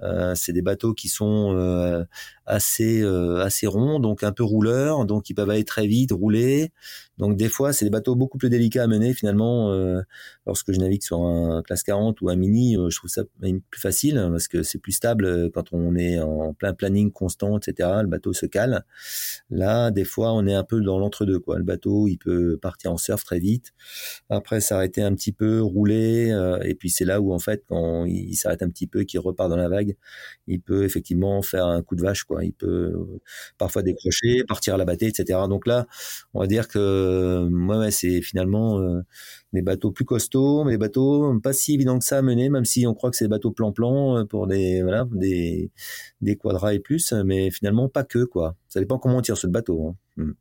Euh, c'est des bateaux qui sont assez euh, assez ronds, donc un peu rouleurs, donc ils peuvent aller très vite, rouler. Donc des fois, c'est des bateaux beaucoup plus délicats à mener finalement. Euh, lorsque je navigue sur un classe 40 ou un mini, euh, je trouve ça plus facile hein, parce que c'est plus stable quand on est en plein planning constant, etc. Le bateau se cale. Là, des fois, on est un peu dans l'entre-deux. Quoi. Le bateau, il peut partir en surf très vite, après s'arrêter un petit peu, rouler, et puis c'est là où en fait, quand il s'arrête un petit peu, qu'il repart dans la vague, il peut effectivement faire un coup de vache. Quoi. Il peut parfois décrocher, partir à la bâtée, etc. Donc là, on va dire que moi, c'est finalement euh, des bateaux plus costauds, mais des bateaux pas si évidents que ça à mener, même si on croit que c'est des bateaux plan-plan euh, pour des voilà des des quadras et plus, mais finalement pas que quoi. Ça dépend comment on tire sur le bateau. Hein. Hmm.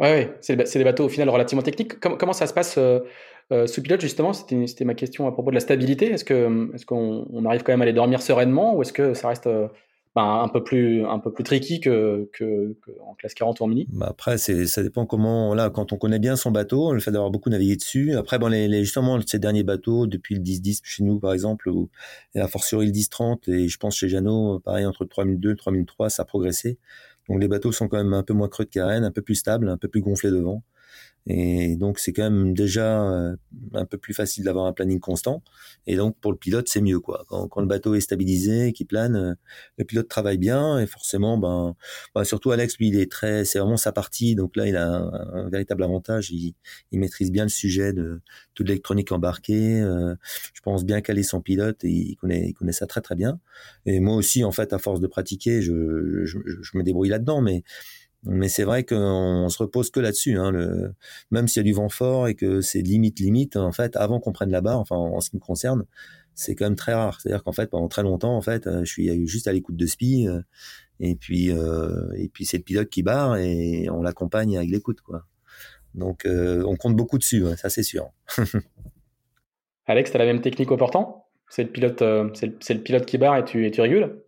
Ouais, ouais. c'est des bateaux au final relativement techniques. Comment, ça se passe euh, sous pilote justement? C'était ma question à propos de la stabilité. Est-ce que est-ce qu'on on arrive quand même à aller dormir sereinement ou est-ce que ça reste ben, un peu plus un peu plus tricky que, que, en classe 40 ou en mini. Bah après c'est ça dépend comment là quand on connaît bien son bateau, le fait d'avoir beaucoup navigué dessus. Après bon les, justement ces derniers bateaux depuis le 10-10 chez nous par exemple ou et a fortiori le 10-30 et je pense chez Jeannot pareil entre 3002 et 3003 ça a progressé. Donc les bateaux sont quand même un peu moins creux de carène, un peu plus stables, un peu plus gonflés devant. Et donc c'est quand même déjà euh, un peu plus facile d'avoir un planning constant. Et donc pour le pilote c'est mieux quoi. Quand, quand le bateau est stabilisé, qui plane, euh, le pilote travaille bien et forcément ben, ben, surtout Alex lui il est très, c'est vraiment sa partie. Donc là il a un, véritable avantage. Il, il, maîtrise bien le sujet de toute l'électronique embarquée. Euh, je pense bien caler son pilote et il connaît, il connaît ça très très bien. Et moi aussi en fait à force de pratiquer, je, je, je me débrouille là-dedans, mais mais c'est vrai qu'on se repose que là-dessus. Hein, le, même s'il y a du vent fort et que c'est limite limite, en fait, avant qu'on prenne la barre, enfin en ce qui me concerne, c'est quand même très rare. C'est-à-dire qu'en fait, pendant très longtemps, en fait, je suis juste à l'écoute de SPI, euh, et puis euh, et puis c'est le pilote qui barre et on l'accompagne avec l'écoute, quoi. Donc euh, on compte beaucoup dessus, ça c'est sûr. Alex, tu as la même technique au portant? C'est le pilote, c'est le, le, pilote qui barre et tu et tu régules?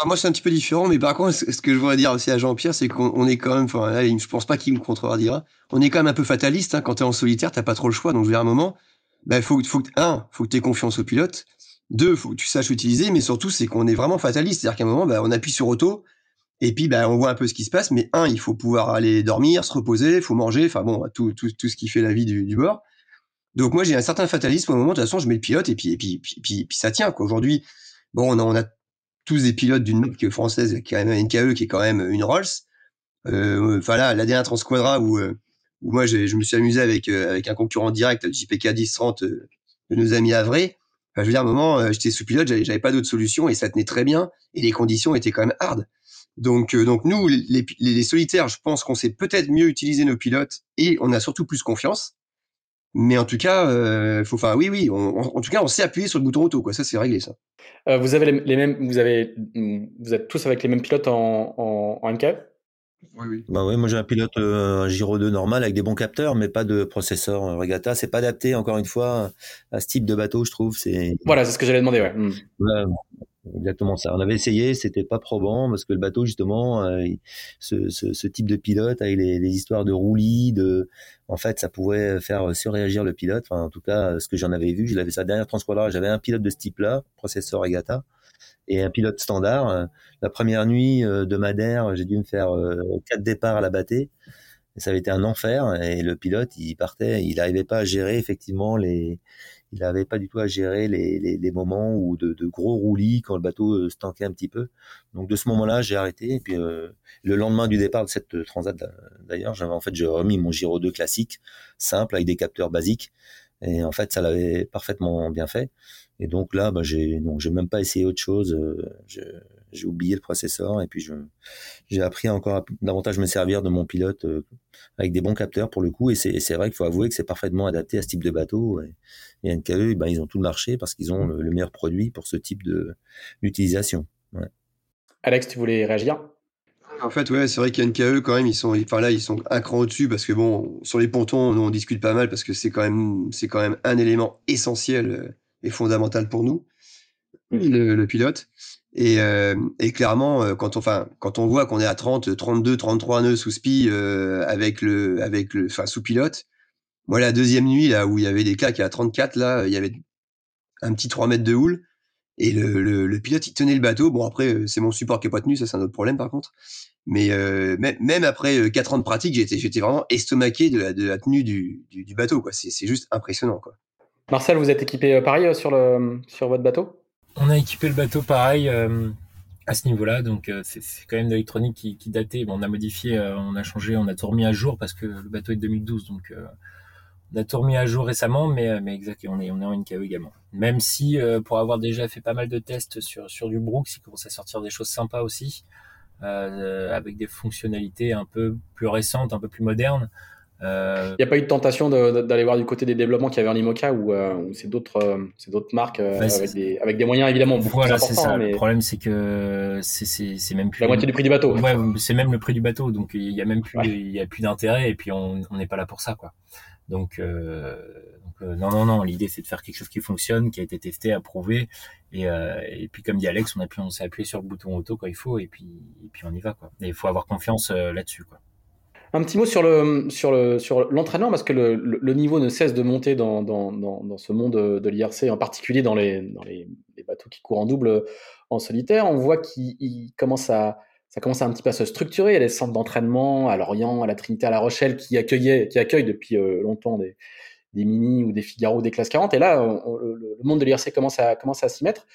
Ah, moi, c'est un petit peu différent, mais par contre, ce que je voudrais dire aussi à Jean-Pierre, c'est qu'on est quand même, enfin, je pense pas qu'il me contredira, on est quand même un peu fataliste, hein, quand t'es en solitaire, t'as pas trop le choix, donc je vais à un moment, bah, faut, faut, un, faut que t'aies confiance au pilote, deux, faut que tu saches utiliser, mais surtout, c'est qu'on est vraiment fataliste, c'est-à-dire qu'à un moment, bah, on appuie sur auto, et puis, bah, on voit un peu ce qui se passe, mais un, il faut pouvoir aller dormir, se reposer, faut manger, enfin bon, tout, tout, ce qui fait la vie du, bord. Donc moi, j'ai un certain fatalisme. Au moment, de toute façon, je mets le pilote, et puis, et puis, puis, puis, puis ça tient. Aujourd'hui, bon, on a tous des pilotes d'une marque française qui a une KE qui est quand même une Rolls. Euh, enfin là, la dernière Transquadra où, euh, où moi je me suis amusé avec euh, avec un concurrent direct, JPK 1030 de nos amis Avré. Enfin, je veux dire, à un moment, j'étais sous pilote, j'avais pas d'autre solution et ça tenait très bien et les conditions étaient quand même hard. Donc, donc nous, les solitaires, je pense qu'on sait peut-être mieux utiliser nos pilotes et on a surtout plus confiance. Mais en tout cas, euh, faut, enfin, oui, oui, en tout cas, on sait appuyer sur le bouton auto, quoi. Ça, c'est réglé, ça. Euh, vous avez les, mêmes, vous avez, vous êtes tous avec les mêmes pilotes en, en, en MK oui, oui. Bah oui, moi j'ai un pilote euh, un Giro 2 normal avec des bons capteurs, mais pas de processeur euh, Regatta. C'est pas adapté, encore une fois, à ce type de bateau, je trouve. C'est voilà, c'est ce que j'allais demander, ouais. Hmm. Exactement ça. On avait essayé, c'était pas probant parce que le bateau justement, euh, ce, type de pilote avec les, les, histoires de roulis, de, en fait, ça pouvait faire surréagir le pilote. Enfin, en tout cas, ce que j'en avais vu, je l'avais sa dernière transporteur, j'avais un pilote de ce type-là, processeur Regatta, et un pilote standard. La première nuit euh, de Madère, j'ai dû me faire euh, quatre départs à la. Et ça avait été un enfer et le pilote, il partait, il n'arrivait pas à gérer effectivement les, il n'avait pas du tout à gérer les, les, les moments où de, de, gros roulis quand le bateau euh, se un petit peu. Donc de ce moment-là, j'ai arrêté. Et puis euh, le lendemain du départ de cette transat, d'ailleurs, j'avais en fait j'ai remis mon Giro 2 classique, simple avec des capteurs basiques. Et en fait, ça l'avait parfaitement bien fait. Et donc là, bah, j'ai j'ai même pas essayé autre chose. Euh, j'ai oublié le processeur et puis je j'ai appris encore davantage me servir de mon pilote avec des bons capteurs pour le coup et c'est vrai qu'il faut avouer que c'est parfaitement adapté à ce type de bateau et, et NKE ben, ils ont tout le marché parce qu'ils ont le, meilleur produit pour ce type de d'utilisation. Ouais. Alex, tu voulais réagir? En fait, ouais, c'est vrai qu'NKE, quand même, ils sont, enfin là, ils sont un cran au-dessus parce que bon, sur les pontons, on discute pas mal parce que c'est quand même, c'est quand même un élément essentiel et fondamental pour nous, le, pilote. Et, euh, et, clairement, euh, quand on, enfin, quand on voit qu'on est à 30, 32, 33 nœuds sous spi euh, avec le, avec le, enfin, sous pilote. Moi, la deuxième nuit là où il y avait des claques à 34, là, il y avait un petit 3 mètres de houle et le, le, le pilote il tenait le bateau. Bon après, c'est mon support qui est pas tenu, ça c'est un autre problème par contre. Mais euh, même après euh, quatre ans de pratique, j'étais, j'étais vraiment estomaqué de la, de la tenue du, du, bateau. Quoi. C'est, c'est juste impressionnant. Quoi. Marcel, vous êtes équipé euh, pareil sur, le, sur votre bateau? On a équipé le bateau pareil euh, à ce niveau-là. Donc c'est, c'est quand même de l'électronique qui, datait. Bon, on a modifié, on a changé, on a tout remis à jour parce que le bateau est de 2012. Donc on a tout remis à jour récemment, mais, mais exact, on est, on est en NKE également. Même si pour avoir déjà fait pas mal de tests sur, sur du Brooks, il commence à sortir des choses sympas aussi. Euh, avec des fonctionnalités un peu plus récentes, un peu plus modernes. Euh, Il n'y a pas eu de tentation d'aller voir du côté des développements qu'il y avait en IMOCA ou, euh, c'est d'autres c'est d'autres marques bah, avec, des, avec, des, moyens évidemment beaucoup voilà, plus importants. Ça. Mais... Le problème c'est que c'est même plus la moitié du prix du bateau. Ouais, c'est même le prix du bateau, donc il y a même plus il y a plus d'intérêt et puis on n'est pas là pour ça quoi. Donc, euh, donc non non non, l'idée c'est de faire quelque chose qui fonctionne, qui a été testé, approuvé et, euh, et puis comme dit Alex, on a pu on s'est appuyé sur le bouton auto quand il faut et puis et puis on y va quoi. Et il faut avoir confiance euh, là-dessus quoi. Un petit mot sur le sur le sur l'entraînement parce que le, le, niveau ne cesse de monter dans dans, dans, dans ce monde de l'IRC en particulier dans les dans les, les, bateaux qui courent en double en solitaire. On voit qu'il commence à ça commence un petit peu à se structurer. Il y a des centres d'entraînement à Lorient, à la Trinité, à La Rochelle qui accueillaient qui accueillent depuis euh, longtemps des des mini ou des Figaro des classes 40. Et là, le, monde de l'IRC commence à, commence à s'y mettre.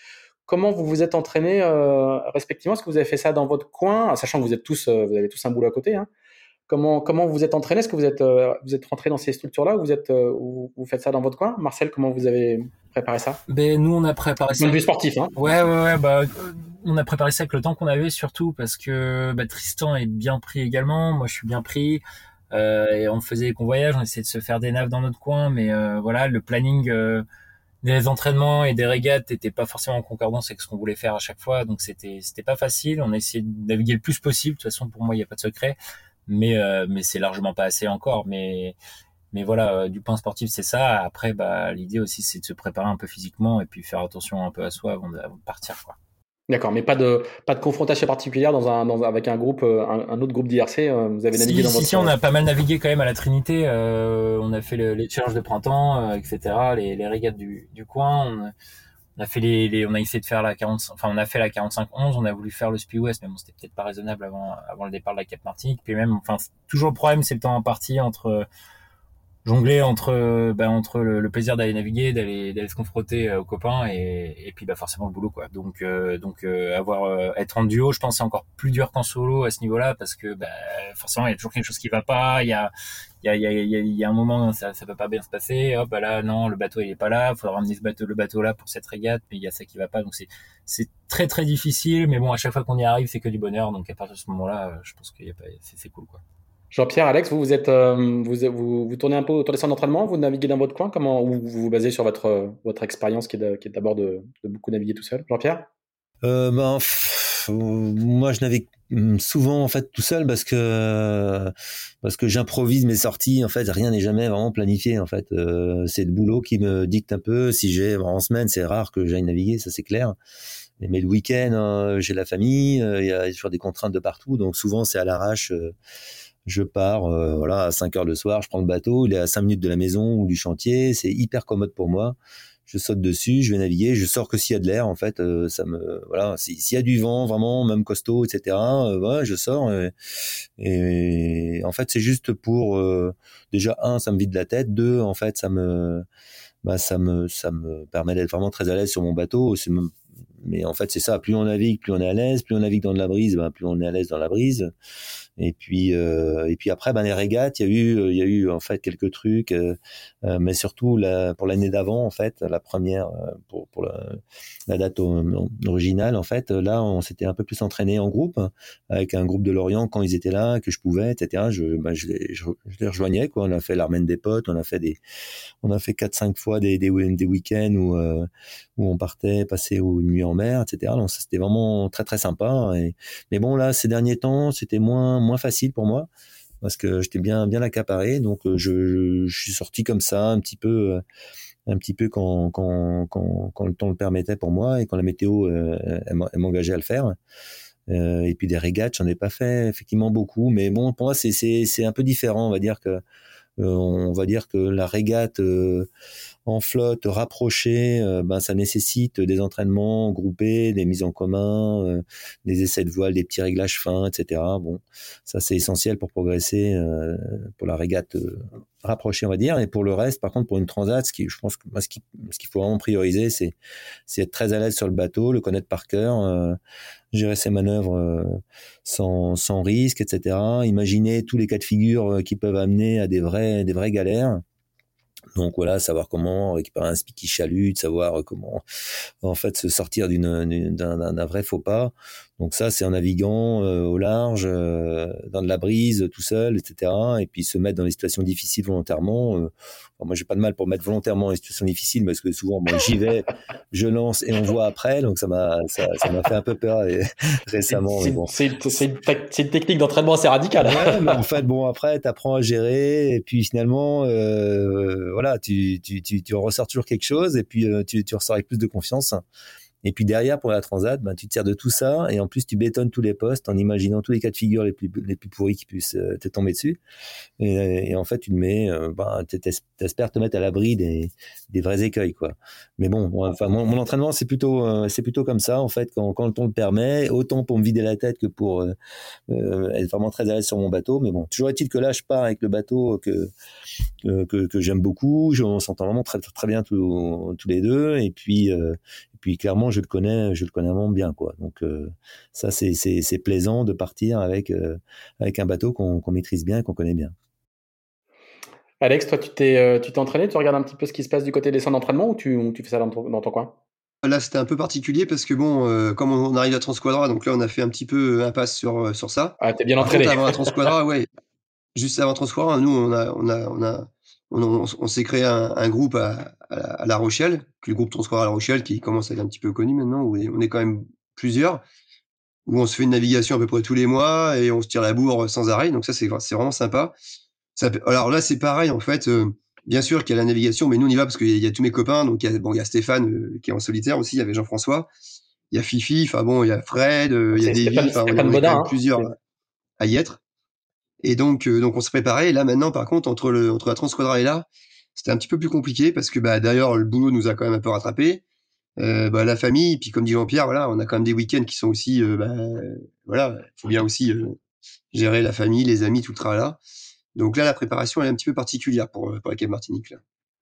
Comment vous vous êtes entraînés euh, respectivement? Est-ce que vous avez fait ça dans votre coin, sachant que vous êtes tous, euh, vous avez tous un boulot à côté hein Comment, comment vous êtes entraîné? Est-ce que vous êtes, euh, vous êtes rentré dans ces structures-là ou vous, êtes, vous, faites ça dans votre coin? Marcel, comment vous avez préparé ça? Ben, Nous, on a préparé ça. Point sportif. Hein ouais, ouais, ouais. Bah, on a préparé ça avec le temps qu'on avait, surtout parce que bah, Tristan est bien pris également. Moi, je suis bien pris. Euh, et on faisait des convoyages, on essayait de se faire des naves dans notre coin, mais euh, voilà, le planning euh, des entraînements et des régates n'était pas forcément en concordance avec ce qu'on voulait faire à chaque fois, donc c'était c'était pas facile. On a essayé de naviguer le plus possible. De toute façon, pour moi, il n'y a pas de secret, mais mais c'est largement pas assez encore. Mais mais voilà, du point sportif, c'est ça. Après, bah l'idée aussi, c'est de se préparer un peu physiquement et puis faire attention un peu à soi avant de, avant de partir, quoi. D'accord, mais pas de pas de confrontation particulière dans un, dans, avec un groupe euh, un, autre groupe d'IRC. Euh, vous avez navigué dans votre. Si, on a pas mal navigué quand même à la Trinité. Euh, on a fait les challenges de printemps, etc. Les, les régates du, du coin. On, on a fait les, les, on a essayé de faire la 45, enfin on a fait la 45-11. On a voulu faire le Speed West, mais bon c'était peut-être pas raisonnable avant avant le départ de la Cap Martinique. Puis même, enfin toujours le problème, c'est le temps en partie entre jongler entre bah, entre le, plaisir d'aller naviguer, d'aller d'aller se confronter euh, aux copains et, et puis bah forcément le boulot quoi. Donc euh, donc euh, avoir être en duo, je pense c'est encore plus dur qu'en solo à ce niveau-là parce que bah, forcément il y a toujours quelque chose qui va pas, il y a il y a il y a, il y a un moment ça ça peut pas bien se passer, hop bah là non, le bateau il est pas là, il faudra ramener ce bateau le bateau là pour cette régate, mais il y a ça qui va pas. Donc c'est c'est très très difficile. Mais bon à chaque fois qu'on y arrive, c'est que du bonheur. Donc à partir de ce moment-là, je pense qu'il c'est cool quoi. Jean-Pierre, Alex, vous, vous êtes, euh, vous, vous, tournez un peu autour des centres d'entraînement, vous naviguez dans votre coin, comment, ou vous vous basez sur votre, votre expérience qui est d'abord de, beaucoup naviguer tout seul? Jean-Pierre? Euh, ben, Moi, je navigue hum, souvent en fait tout seul parce que parce que j'improvise mes sorties en fait rien n'est jamais vraiment planifié en fait. Euh, c'est le boulot qui me dicte un peu. Si j'ai en semaine c'est rare que j'aille naviguer ça c'est clair. Mais le week-end euh, j'ai la famille il y a toujours des contraintes de partout donc souvent c'est à l'arrache je pars euh, voilà à 5 heures le soir, je prends le bateau, il est à 5 minutes de la maison ou du chantier, c'est hyper commode pour moi. Je saute dessus, je vais naviguer, je sors que s'il y a de l'air en fait, euh, ça me voilà, s'il y a du vent vraiment même costaud etc. Euh, voilà, je sors et, en fait c'est juste pour déjà un ça me vide la tête, deux en fait ça me bah, ça me ça me permet d'être vraiment très à l'aise sur mon bateau, c'est mais en fait c'est ça, plus on navigue, plus on est à l'aise, plus on navigue dans de la brise, ben, plus on est à l'aise dans la brise. Et puis euh, et puis après ben les régates, il y a eu il y a eu en fait quelques trucs, euh, euh mais surtout pour l'année d'avant en fait, la première euh, pour, la, date originale. En fait, là, on s'était un peu plus entraîné en groupe avec un groupe de Lorient quand ils étaient là, que je pouvais, etc. Je, bah, je, les, rejoignais. Quoi. On a fait l'armène des potes, on a fait des, on a fait quatre cinq fois des week-ends où euh, où on partait passer une nuit en mer, etc. Donc c'était vraiment très très sympa. Et, mais bon là, ces derniers temps, c'était moins moins facile pour moi parce que j'étais bien bien accaparé. Donc euh, je, suis sorti comme ça, un petit peu, euh, un petit peu quand quand quand, le temps le permettait pour moi et quand la météo euh, elle m'engageait à le faire. Et puis des régates, j'en ai pas fait effectivement beaucoup, mais bon pour moi c'est c'est c'est un peu différent. On va dire que on va dire que la régate en flotte rapprochée, euh, ben ça nécessite des entraînements groupés, des mises en commun, euh, des essais de voile, des petits réglages fins, etc. Bon, ça c'est essentiel pour progresser euh, pour la régate rapprochée, on va dire. Et pour le reste, par contre, pour une transat, ce qui, je pense que ce qu'il ce faut vraiment prioriser, c'est être très à l'aise sur le bateau, le connaître par cœur, gérer ses manœuvres sans sans risque, etc. Imaginer tous les cas de figure qui peuvent amener à des vrais des vraies galères. Donc voilà, savoir comment récupérer un spiky chalut, savoir comment en fait se sortir d'une d'un vrai faux pas. Donc ça, c'est en naviguant euh, au large, euh, dans de la brise, tout seul, etc. Et puis se mettre dans des situations difficiles volontairement. Euh, moi, j'ai pas de mal pour mettre volontairement dans des situations difficiles parce que souvent, moi, j'y vais, je lance et on voit après. Donc ça m'a ça, ça m'a fait un peu peur et, récemment. C'est bon. une, une, technique d'entraînement assez radicale. Ouais, mais en fait, bon, après, tu apprends à gérer et puis finalement, voilà, tu, tu, tu, tu ressors toujours quelque chose et puis tu, tu ressors avec plus de confiance. Et puis derrière, pour la transat, ben, tu te sers de tout ça et en plus, tu bétonnes tous les postes en imaginant tous les cas de figure les plus, les plus pourris qui puissent euh, te tomber dessus. Et, en fait, tu te mets, euh, ben, t'espères te mettre à l'abri des, des vrais écueils, quoi. Mais bon, enfin, mon, entraînement, c'est plutôt, euh, c'est plutôt comme ça, en fait, quand, le temps le permet, autant pour me vider la tête que pour euh, être vraiment très à l'aise sur mon bateau. Mais bon, toujours est-il que là, je pars avec le bateau que, que, que, que j'aime beaucoup. On s'entend vraiment très, très bien tous, tous les deux. Et puis, puis clairement, je le connais, je le connais vraiment bien, quoi. Donc euh, ça, c'est c'est plaisant de partir avec euh, avec un bateau qu'on maîtrise bien, qu'on connaît bien. Alex, toi, tu t'es euh, tu t'es entraîné, tu regardes un petit peu ce qui se passe du côté des centres d'entraînement ou tu, tu fais ça dans ton, dans ton coin? Là, c'était un peu particulier parce que bon, comme on arrive à Transquadra, donc là, on a fait un petit peu impasse sur sur ça. Ah, t'es bien entraîné. avant Transquadra, ouais. Juste avant Transquadra, nous, on a on a on a on, on, s'est créé un, un groupe à, à, La Rochelle, le groupe Transport à La Rochelle, qui commence à être un petit peu connu maintenant, où on est quand même plusieurs, où on se fait une navigation à peu près tous les mois et on se tire la bourre sans arrêt. Donc ça, c'est vraiment sympa. Ça, alors là, c'est pareil, en fait. Euh, bien sûr qu'il y a la navigation, mais nous, on y va parce qu'il y, y, a tous mes copains. Donc, il y a, bon, il y a Stéphane euh, qui est en solitaire aussi, il y avait Jean-François, il y a Fifi, enfin bon, il y a Fred, euh, il y a David, enfin, on, on est hein. plusieurs à y être. Et donc, euh, donc on se préparait. Et là, maintenant, par contre, entre, le, entre la Transquadra et là, c'était un petit peu plus compliqué parce que, bah, d'ailleurs, le boulot nous a quand même un peu rattrapé. Euh, bah, la famille, puis comme dit Jean-Pierre, voilà, on a quand même des week-ends qui sont aussi, euh, bah, voilà, il faut bien aussi euh, gérer la famille, les amis, tout le travail-là. Donc là, la préparation est un petit peu particulière pour, pour la Martinique. Là.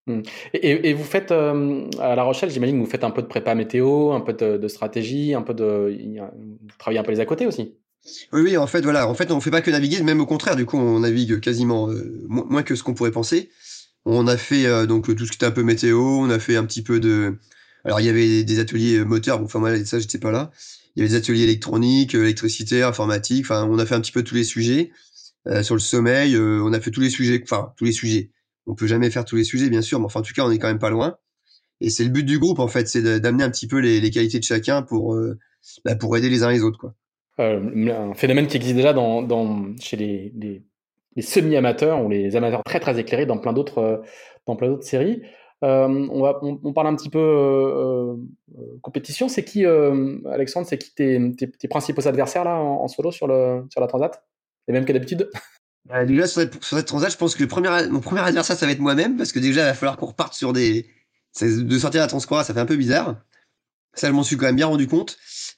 Mmh. Et, et, vous faites à La Rochelle, j'imagine vous faites un peu de prépa météo, un peu de, de stratégie, un peu de, vous travaillez un peu les à côté aussi? Oui, oui, en fait, voilà. En fait, on fait pas que naviguer, même au contraire, du coup, on navigue quasiment euh, moins que ce qu'on pourrait penser. On a fait euh, donc tout ce qui était un peu météo, on a fait un petit peu de. Alors, il y avait des ateliers moteurs, bon, enfin, moi, ça, j'étais pas là. Il y avait des ateliers électroniques, électricité, informatique, enfin, on a fait un petit peu tous les sujets. Euh, sur le sommeil, on a fait tous les sujets, enfin, tous les sujets. On peut jamais faire tous les sujets, bien sûr, mais enfin, en tout cas, on est quand même pas loin. Et c'est le but du groupe, en fait, c'est d'amener un petit peu les, les, qualités de chacun pour, bah, pour aider les uns les autres, quoi. Euh, un phénomène qui existe déjà dans, dans chez les, les, les semi-amateurs ou les amateurs très très éclairés dans plein d'autres euh, dans plein d'autres séries. Euh, on, va, on, parle un petit peu euh, compétition. C'est qui, Alexandre, c'est qui tes, tes, principaux adversaires là en, solo sur, le, sur la Transat? Les mêmes que d'habitude? Bah, Déjà sur cette, sur Transat, je pense que le premier, mon premier adversaire, ça va être moi-même parce que déjà, il va falloir qu'on reparte sur des. De sortir la Transcora, ça fait un peu bizarre. Ça, je m'en suis quand même bien rendu compte.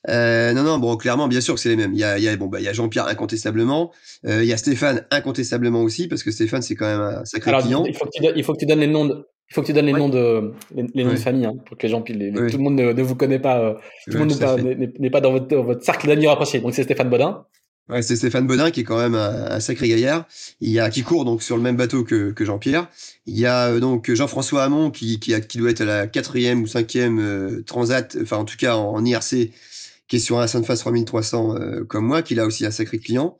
Euh, non, non, bon, clairement, bien sûr que c'est les mêmes. Il y a, il y a, bon, bah, il y a Jean-Pierre incontestablement. Euh, il y a Stéphane incontestablement aussi, parce que Stéphane, c'est quand même un sacré Alors, client. Il faut, que tu, il faut que tu donnes les noms de, il faut que tu donnes les noms de, les, noms de famille, hein, pour que les gens, les, tout le monde ne, ne, vous connaît pas, euh, tout le monde n'est pas dans votre, votre cercle d'amis rapprochés. Donc, c'est Stéphane Bodin. Ouais, c'est Stéphane Bodin qui est quand même un, sacré gaillard. Il y a qui court donc sur le même bateau que, que Jean-Pierre. Il y a donc Jean-François Hamon qui, qui, a, qui, doit être à la quatrième ou cinquième euh, transat, enfin en tout cas en, IRC, qui est sur un Sunfast 3300 euh, comme moi, qui a aussi un sacré client.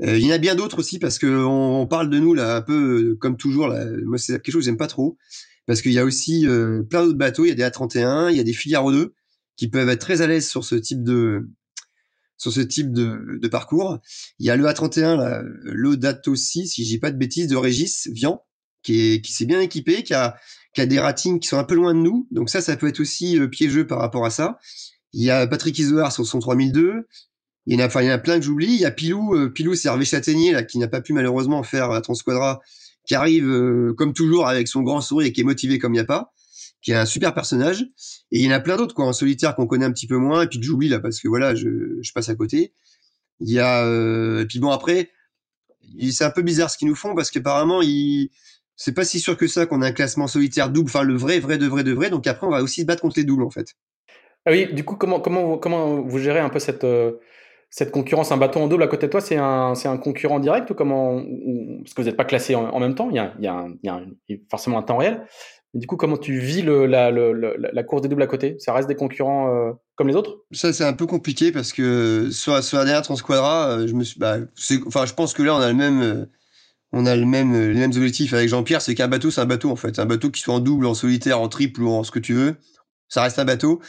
il y en a bien d'autres aussi parce que on, parle de nous là un peu comme toujours. Là, moi c'est quelque chose que j'aime pas trop parce qu'il y a aussi plein d'autres bateaux. Il y a des A31, il y a des Figaro 2 qui peuvent être très à l'aise sur ce type de sur ce type de, de parcours. Il y a le A31, le Dato 6, si dis pas de bêtises, de Régis Vian, qui est qui s'est bien équipé, qui a qui a des ratings qui sont un peu loin de nous. Donc ça, ça peut être aussi euh, piégeux par rapport à ça. Il y a Patrick Isoard sur son 3002. Il y en a, enfin, il y en a plein que j'oublie. Il y a Pilou, euh, Pilou, c'est Hervé Châtaignier, là, qui n'a pas pu malheureusement faire la Transquadra, qui arrive, euh, comme toujours, avec son grand sourire et qui est motivé comme il n'y a pas qui est un super personnage. Et il y en a plein d'autres, quoi, en solitaire qu'on connaît un petit peu moins, et puis que j'oublie là, parce que voilà, je, je passe à côté. Il y a, euh, et puis bon, après, c'est un peu bizarre ce qu'ils nous font, parce qu'apparemment, il, c'est pas si sûr que ça qu'on a un classement solitaire double, enfin le vrai, vrai, de vrai, de vrai. Donc après, on va aussi se battre contre les doubles, en fait. Ah oui, du coup, comment, comment, comment vous gérez un peu cette, euh, cette concurrence? Un bateau en double à côté de toi, c'est un, c'est un concurrent direct ou comment Parce que vous n'êtes pas classé en, même temps, il y a, y a, forcément un temps réel du coup, comment tu vis le, la, la, course des doubles à côté? Ça reste des concurrents euh, comme les autres? Ça, c'est un peu compliqué parce que sur, sur la dernière Transquadra, euh, je me bah, enfin, je pense que là, on a le même, on a le même, les mêmes objectifs avec Jean-Pierre. C'est qu'un bateau, c'est un bateau en fait. Un bateau qui soit en double, en solitaire, en triple ou en ce que tu veux, ça reste un bateau.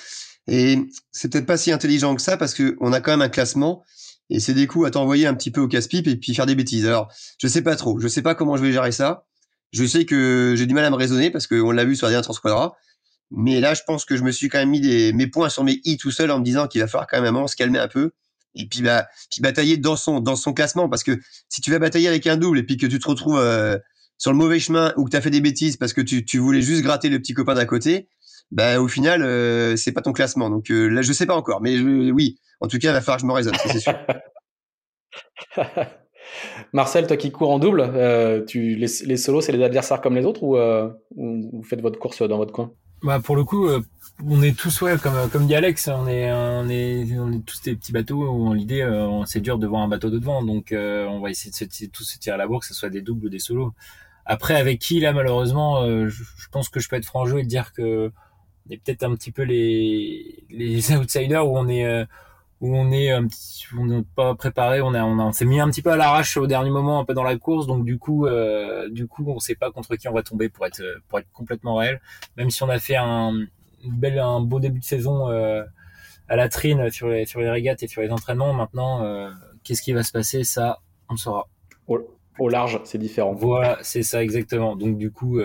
Et c'est peut-être pas si intelligent que ça parce que on a quand même un classement et c'est des coups à t'envoyer un petit peu au casse-pipe et puis faire des bêtises. Alors, je sais pas trop. Je sais pas comment je vais gérer ça. Je sais que j'ai du mal à me raisonner parce qu'on l'a vu sur la dernière Transquadra. Mais là, je pense que je me suis quand même mis des, mes points sur mes i tout seul en me disant qu'il va falloir quand même un moment se calmer un peu et puis bah puis batailler dans son dans son classement parce que si tu vas batailler avec un double et puis que tu te retrouves euh, sur le mauvais chemin ou que tu as fait des bêtises parce que tu, tu voulais juste gratter le petit copain d'à côté, bah au final euh, c'est pas ton classement. Donc euh, là je sais pas encore mais oui, en tout cas il va falloir que je me raisonne, c'est sûr. Marcel, toi qui cours en double, euh, tu, les, solos, c'est les adversaires comme les autres ou, euh, vous faites votre course dans votre coin? Bah Pour le coup, euh, on est tous, ouais, comme, comme dit Alex, on est, on est, on est tous des petits bateaux où l'idée, c'est dur de voir un bateau de devant. Donc on va essayer de se, tous se tirer à la bourre, que ce soit des doubles ou des solos. Après, avec qui, là, malheureusement, je, pense que je peux être franc jeu et dire que on est peut-être un petit peu les, les outsiders où on est où on est un petit, on n'est pas préparé, on a, on, on s'est mis un petit peu à l'arrache au dernier moment, un peu dans la course, donc du coup, euh, du coup, on sait pas contre qui on va tomber pour être, pour être complètement réel. Même si on a fait un, bel, un beau début de saison euh, à la trine sur les, sur les régates et sur les entraînements, maintenant, euh, qu'est-ce qui va se passer, ça, on saura. Au, au large, c'est différent. Voilà, c'est ça exactement. Donc du coup.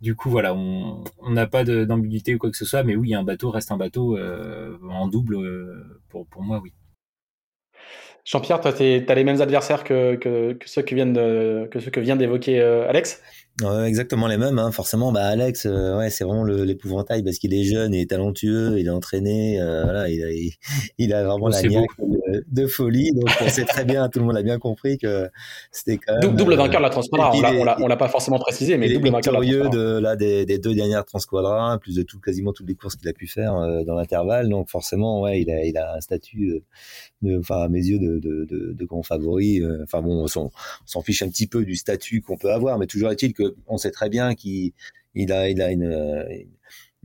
Du coup, voilà, on n'a pas d'ambiguïté ou quoi que ce soit, mais oui, un bateau reste un bateau euh, en double euh, pour, pour moi, oui. Jean-Pierre, toi, tu as les mêmes adversaires que, que, que, ceux, qui viennent que ceux que vient d'évoquer euh, Alex? Exactement les mêmes, hein. forcément. Bah Alex, euh, ouais, c'est vraiment l'épouvantail parce qu'il est jeune, il est talentueux, il est entraîné, euh, voilà, il a, il, a vraiment la niaque de, folie. Donc on sait très bien, tout le monde a bien compris que c'était quand même double vainqueur de la Transquadra. On l'a pas forcément précisé, mais double vainqueur de de là des, des, deux dernières Transquadra, plus de tout quasiment toutes les courses qu'il a pu faire dans l'intervalle. Donc forcément, ouais, il a, il a un statut enfin à mes yeux de, de, de, de grand favori. Euh, enfin bon, on s'en fiche un petit peu du statut qu'on peut avoir, mais toujours est-il que on sait très bien qu'il il a, il a une,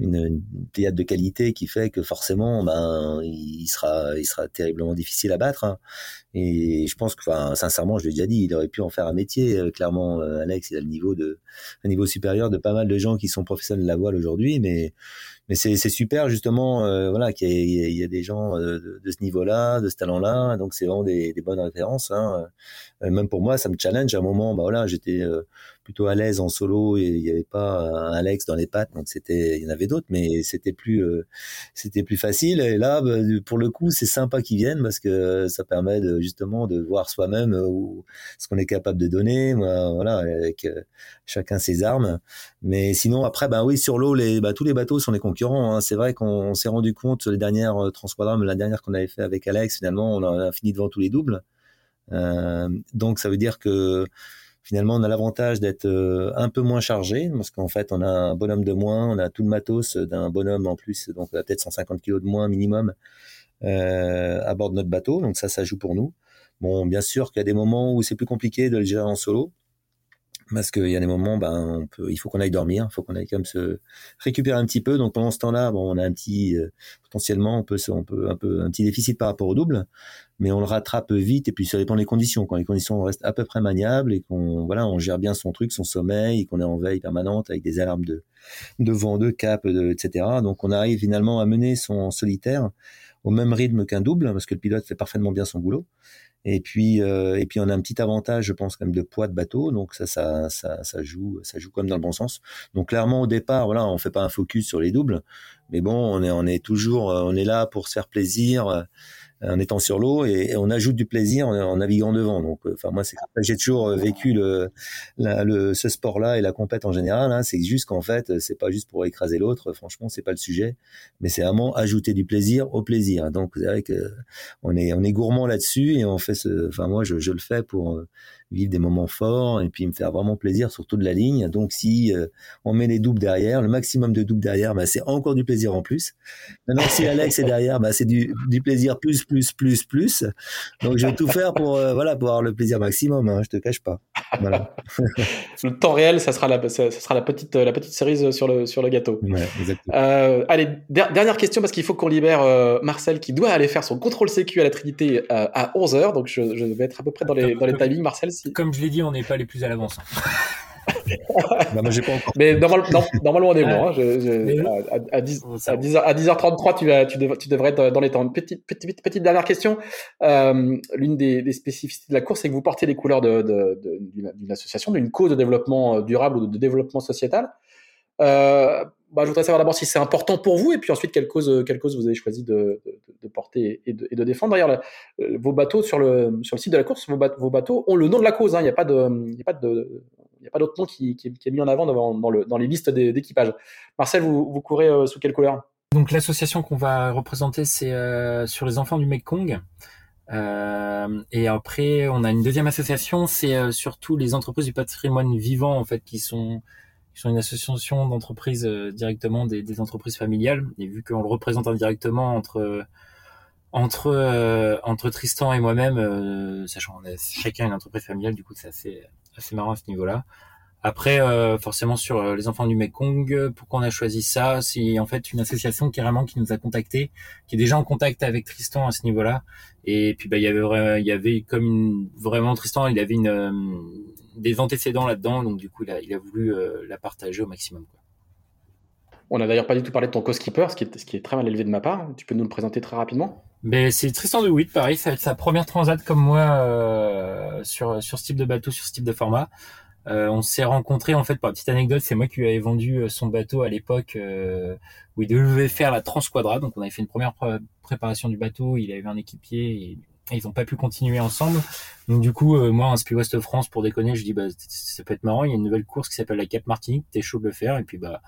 une, théâtre de qualité qui fait que forcément, ben, il sera, il sera terriblement difficile à battre. Hein. Et je pense que, sincèrement, je l'ai déjà dit, il aurait pu en faire un métier. Euh, clairement, euh, Alex, il a le niveau de, un niveau supérieur de pas mal de gens qui sont professionnels de la voile aujourd'hui, mais mais c'est super justement euh, voilà qu'il y, y, a des gens euh, de, ce niveau-là, de ce talent-là, donc c'est vraiment des, des, bonnes références. Hein. Euh, même pour moi, ça me challenge. À un moment, bah voilà, j'étais plutôt à l'aise en solo et il n'y avait pas un Alex dans les pattes, donc c'était, il y en avait d'autres, mais c'était plus, c'était plus facile. Et là, bah, pour le coup, c'est sympa qu'ils viennent parce que ça permet de, justement de voir soi-même ce qu'on est capable de donner, voilà, avec chacun ses armes. Mais sinon, après, ben oui, sur l'eau, les, bah, tous les bateaux sont des concurrents. Hein. C'est vrai qu'on s'est rendu compte sur les dernières euh, mais la dernière qu'on avait fait avec Alex, finalement, on a, fini devant tous les doubles. Euh, donc, ça veut dire que finalement, on a l'avantage d'être euh, un peu moins chargé, parce qu'en fait, on a un bonhomme de moins, on a tout le matos d'un bonhomme en plus, donc on a peut-être 150 kilos de moins minimum à bord de notre bateau. Donc ça, ça joue pour nous. Bon, bien sûr qu'il y a des moments où c'est plus compliqué de le gérer en solo parce qu'il y a des moments, ben, on peut, il faut qu'on aille dormir, il faut qu'on aille même se récupérer un petit peu. Donc pendant ce temps-là, bon, on a un petit, euh, potentiellement, on peut, on peut un peu un petit déficit par rapport au double, mais on le rattrape vite. Et puis ça dépend des conditions. Quand les conditions restent à peu près maniables et qu'on, voilà, on gère bien son truc, son sommeil, et qu'on est en veille permanente avec des alarmes de, de vent, de cap, de, etc. Donc on arrive finalement à mener son solitaire au même rythme qu'un double, parce que le pilote fait parfaitement bien son boulot. Et puis, euh, et puis on a un petit avantage, je pense, quand même de poids de bateau. Donc ça, ça, ça, ça joue, ça joue quand même dans le bon sens. Donc clairement, au départ, voilà, on fait pas un focus sur les doubles, mais bon, on est, on est toujours, euh, on est là pour se faire plaisir en étant sur l'eau et, on ajoute du plaisir en, naviguant devant. Donc, euh, enfin moi, c'est j'ai toujours euh, vécu le, le ce sport-là et la compète en général. Hein, c'est juste qu'en fait, c'est pas juste pour écraser l'autre. Franchement, c'est pas le sujet, mais c'est vraiment ajouter du plaisir au plaisir. Donc, c'est vrai que on est on est gourmand là-dessus et on fait ce. Enfin moi, je, je le fais pour euh, vivre des moments forts et puis me faire vraiment plaisir sur toute la ligne. Donc si euh, on met les doubles derrière, le maximum de doubles derrière, bah, c'est encore du plaisir en plus. Maintenant si Alex est derrière, bah, c'est du, du, plaisir plus plus plus plus. Donc je vais tout faire pour euh, voilà pour avoir le plaisir maximum. Hein, je te cache pas. Voilà. le temps réel, ça sera la ça sera la petite la petite cerise sur le sur le gâteau. Ouais, euh, allez dernière question parce qu'il faut qu'on libère euh, Marcel qui doit aller faire son contrôle sécu à la Trinité à 11 h Donc je, je, vais être à peu près dans les dans les timings, Marcel. Comme je l'ai dit, on n'est pas les plus à l'avance. bah, moi, j'ai pas encore... Mais normalement, on est bon. Hein. à, 10, à, 10, à 10h33, tu, vas, tu, tu, devrais être dans les temps. Petite, petite, petite dernière question. Euh, L'une des, des, spécificités de la course, c'est que vous portez les couleurs d'une de, de, association, d'une cause de développement durable ou de développement sociétal. Euh, bah, je voudrais savoir d'abord si c'est important pour vous et puis ensuite quelle cause, quelle cause vous avez choisi de, porter et de, défendre. D'ailleurs, vos bateaux sur le, sur le site de la course, vos, bateaux, ont le nom de la cause. Hein. Il n'y a pas d'autre nom qui, est mis en avant dans, dans, le, dans les listes d'équipage. Marcel, vous, courez euh, sous quelle couleur? Donc l'association qu'on va représenter, c'est euh, sur les enfants du Mekong. Euh, et après, on a une deuxième association, c'est euh, surtout les entreprises du patrimoine vivant, en fait, qui sont, qui sont une association d'entreprises euh, directement des, entreprises familiales. Et vu qu'on le représente indirectement entre entre entre Tristan et moi-même, sachant qu'on a chacun une entreprise familiale, du coup, c'est assez assez marrant à ce niveau-là. Après, euh, forcément sur euh, les enfants du Mekong, pourquoi on a choisi ça? C'est en fait une association carrément qui nous a contactés, qui est déjà en contact avec Tristan à ce niveau-là. Et puis bah il y avait il y avait comme une, vraiment Tristan, il avait une euh, des antécédents là-dedans, donc du coup il a, il a voulu la partager au maximum. Quoi. On n'a d'ailleurs pas du tout parlé de ton co-skipper, ce qui est ce qui est très mal élevé de ma part. Tu peux nous le présenter très rapidement? Ben, c'est Tristan de Witt, pareil, ça va être sa première transat comme moi euh, sur sur ce type de bateau, sur ce type de format. Euh, on s'est rencontrés en fait par petite anecdote, c'est moi qui lui avais vendu euh, son bateau à l'époque euh, où il devait faire la Transquadra, donc on avait fait une première préparation du bateau, il avait un équipier et, ils n'ont pas pu continuer ensemble. Donc du coup, moi en Speed West France pour déconner, je dis bah ça peut être marrant, il y a une nouvelle course qui s'appelle la Cap Martinique, t'es chaud de le faire et puis bah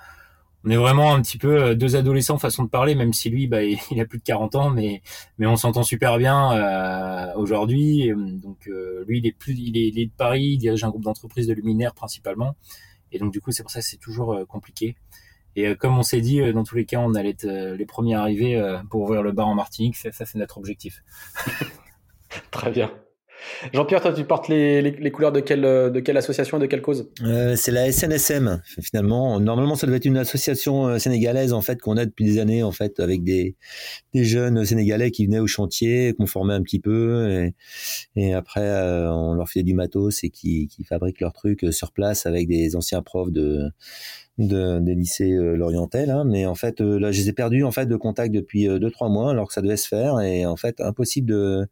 on est vraiment un petit peu euh, deux adolescents façon de parler, même si lui, bah, il a plus de 40 ans, mais mais on s'entend super bien euh, aujourd'hui. Donc euh, lui, il est plus, il est, il est, de Paris, il dirige un groupe d'entreprises de luminaires principalement, et donc du coup, c'est pour ça que c'est toujours compliqué. Et comme on s'est dit, dans tous les cas, on allait être les premiers arrivés pour ouvrir le bar en Martinique. Ça, ça c'est notre objectif. Très bien. Jean-Pierre, toi, tu portes les, les, couleurs de quelle, de quelle association et de quelle cause? Euh, C'est la SNSM, finalement. Normalement, ça devait être une association euh, sénégalaise, en fait, qu'on a depuis des années, en fait, avec des, des jeunes sénégalais qui venaient au chantier, qu'on formait un petit peu, et, et après, euh, on leur filait du matos et qui, qui fabriquent leurs trucs sur place avec des anciens profs de de, des lycées euh, hein, mais en fait euh, là je les ai perdus en fait de contact depuis euh, deux trois mois alors que ça devait se faire. Et en fait impossible de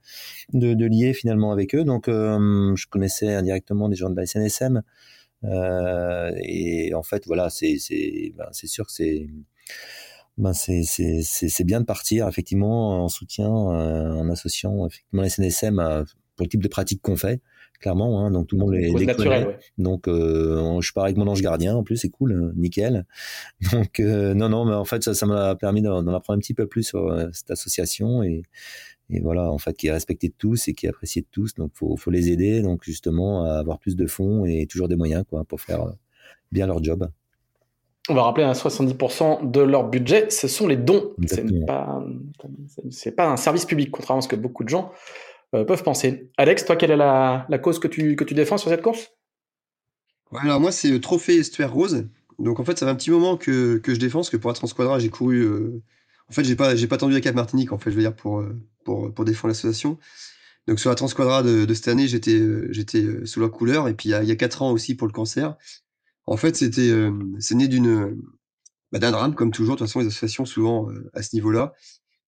de, de lier finalement avec eux. Donc je connaissais indirectement des gens de la SNSM et en fait voilà c'est c'est ben, c'est sûr que c'est ben c'est c'est c'est bien de partir effectivement en soutien en associant effectivement la SNSM pour le type de pratique qu'on fait clairement. Hein, donc tout le monde les, les. Donc euh, je pars avec mon ange gardien en plus, c'est cool, euh, nickel. Donc euh, non non, mais en fait ça ça m'a permis d'en apprendre un petit peu plus sur euh, cette association et et voilà en fait qui est respectée de tous et qui est appréciée de tous. Donc faut faut les aider donc justement à avoir plus de fonds et toujours des moyens quoi pour faire bien leur job. On va rappeler à 70% de leur budget, ce sont les dons. C'est pas, pas un service public, contrairement à ce que beaucoup de gens peuvent penser. Alex, toi, quelle est la, cause que tu, que tu défends sur cette course? Alors moi, c'est le trophée Estuaire Rose. Donc en fait, ça fait un petit moment que, que je défends, parce que pour être en j'ai couru... En fait, j'ai pas, j'ai pas attendu la Cap Martinique, en fait, je veux dire, pour, pour, pour défendre l'association. Donc sur la Transquadra de, de cette année, j'étais j'étais sous la couleur. Et puis il y a, il y a quatre ans aussi pour le cancer. En fait, c'était c'est né d'une bah, d'un drame, comme toujours. De toute façon, les associations, souvent, à ce niveau-là,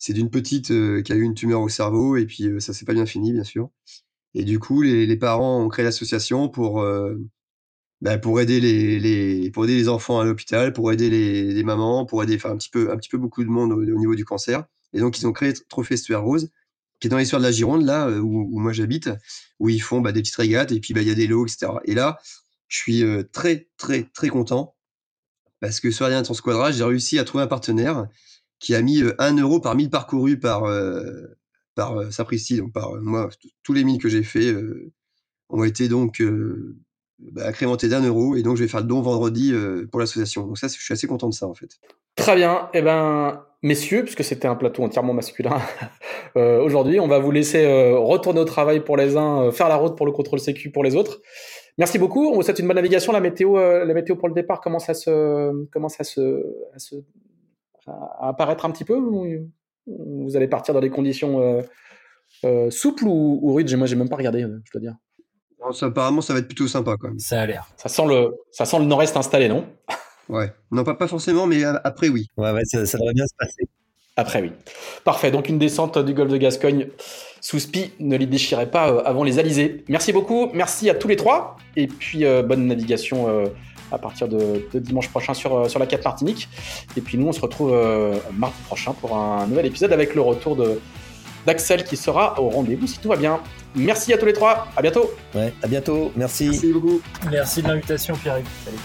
c'est d'une petite qui a eu une tumeur au cerveau. Et puis ça s'est pas bien fini, bien sûr. Et du coup, les, parents ont créé l'association pour bah, pour aider les, pour aider les enfants à l'hôpital, pour aider les, mamans, pour aider un petit peu un petit peu beaucoup de monde au, au niveau du cancer. Et donc ils ont créé Trophée Stuart Rose qui est dans l'histoire de la Gironde, là, euh, où, moi j'habite, où ils font bah, des petites régates, et puis bah, il y a des lots, etc. Et là, je suis euh, très, très, très content, parce que sur la dernière Squadra, j'ai réussi à trouver un partenaire qui a mis 1 euh, euro par 1000 parcourus par, par Sapristi, donc par moi, tous les 1000 que j'ai fait ont été donc bah, incrémentés d'un euro, et donc je vais faire le don vendredi pour l'association. Donc ça, je suis assez content de ça, en fait. Très bien. Eh ben, messieurs, puisque c'était un plateau entièrement masculin euh, aujourd'hui, on va vous laisser euh, retourner au travail pour les uns, euh, faire la route pour le contrôle sécu pour les autres. Merci beaucoup. On vous souhaite une bonne navigation. La météo, la météo pour le départ commence à se, à, se, à apparaître un petit peu. Vous allez partir dans des conditions souples ou, ou rudes? Moi, j'ai même pas regardé, je dois dire. apparemment, ça va être plutôt sympa quand même. Ça a l'air. Ça sent le, ça sent le nord-est installé, non? Ouais, non pas, pas forcément, mais après oui. Ouais, ouais ça, devrait bien se passer. Après oui. Parfait, donc une descente du golfe de Gascogne sous spi, ne les déchirez pas euh, avant les alizés. Merci beaucoup, merci à tous les trois, et puis euh, bonne navigation euh, à partir de, dimanche prochain sur, sur la 4 Martinique. Et puis nous, on se retrouve mardi prochain pour un nouvel épisode avec le retour de d'Axel qui sera au rendez-vous si tout va bien. Merci à tous les trois, à bientôt. Ouais, à bientôt, merci. Merci beaucoup. Merci de l'invitation Pierre. Salut.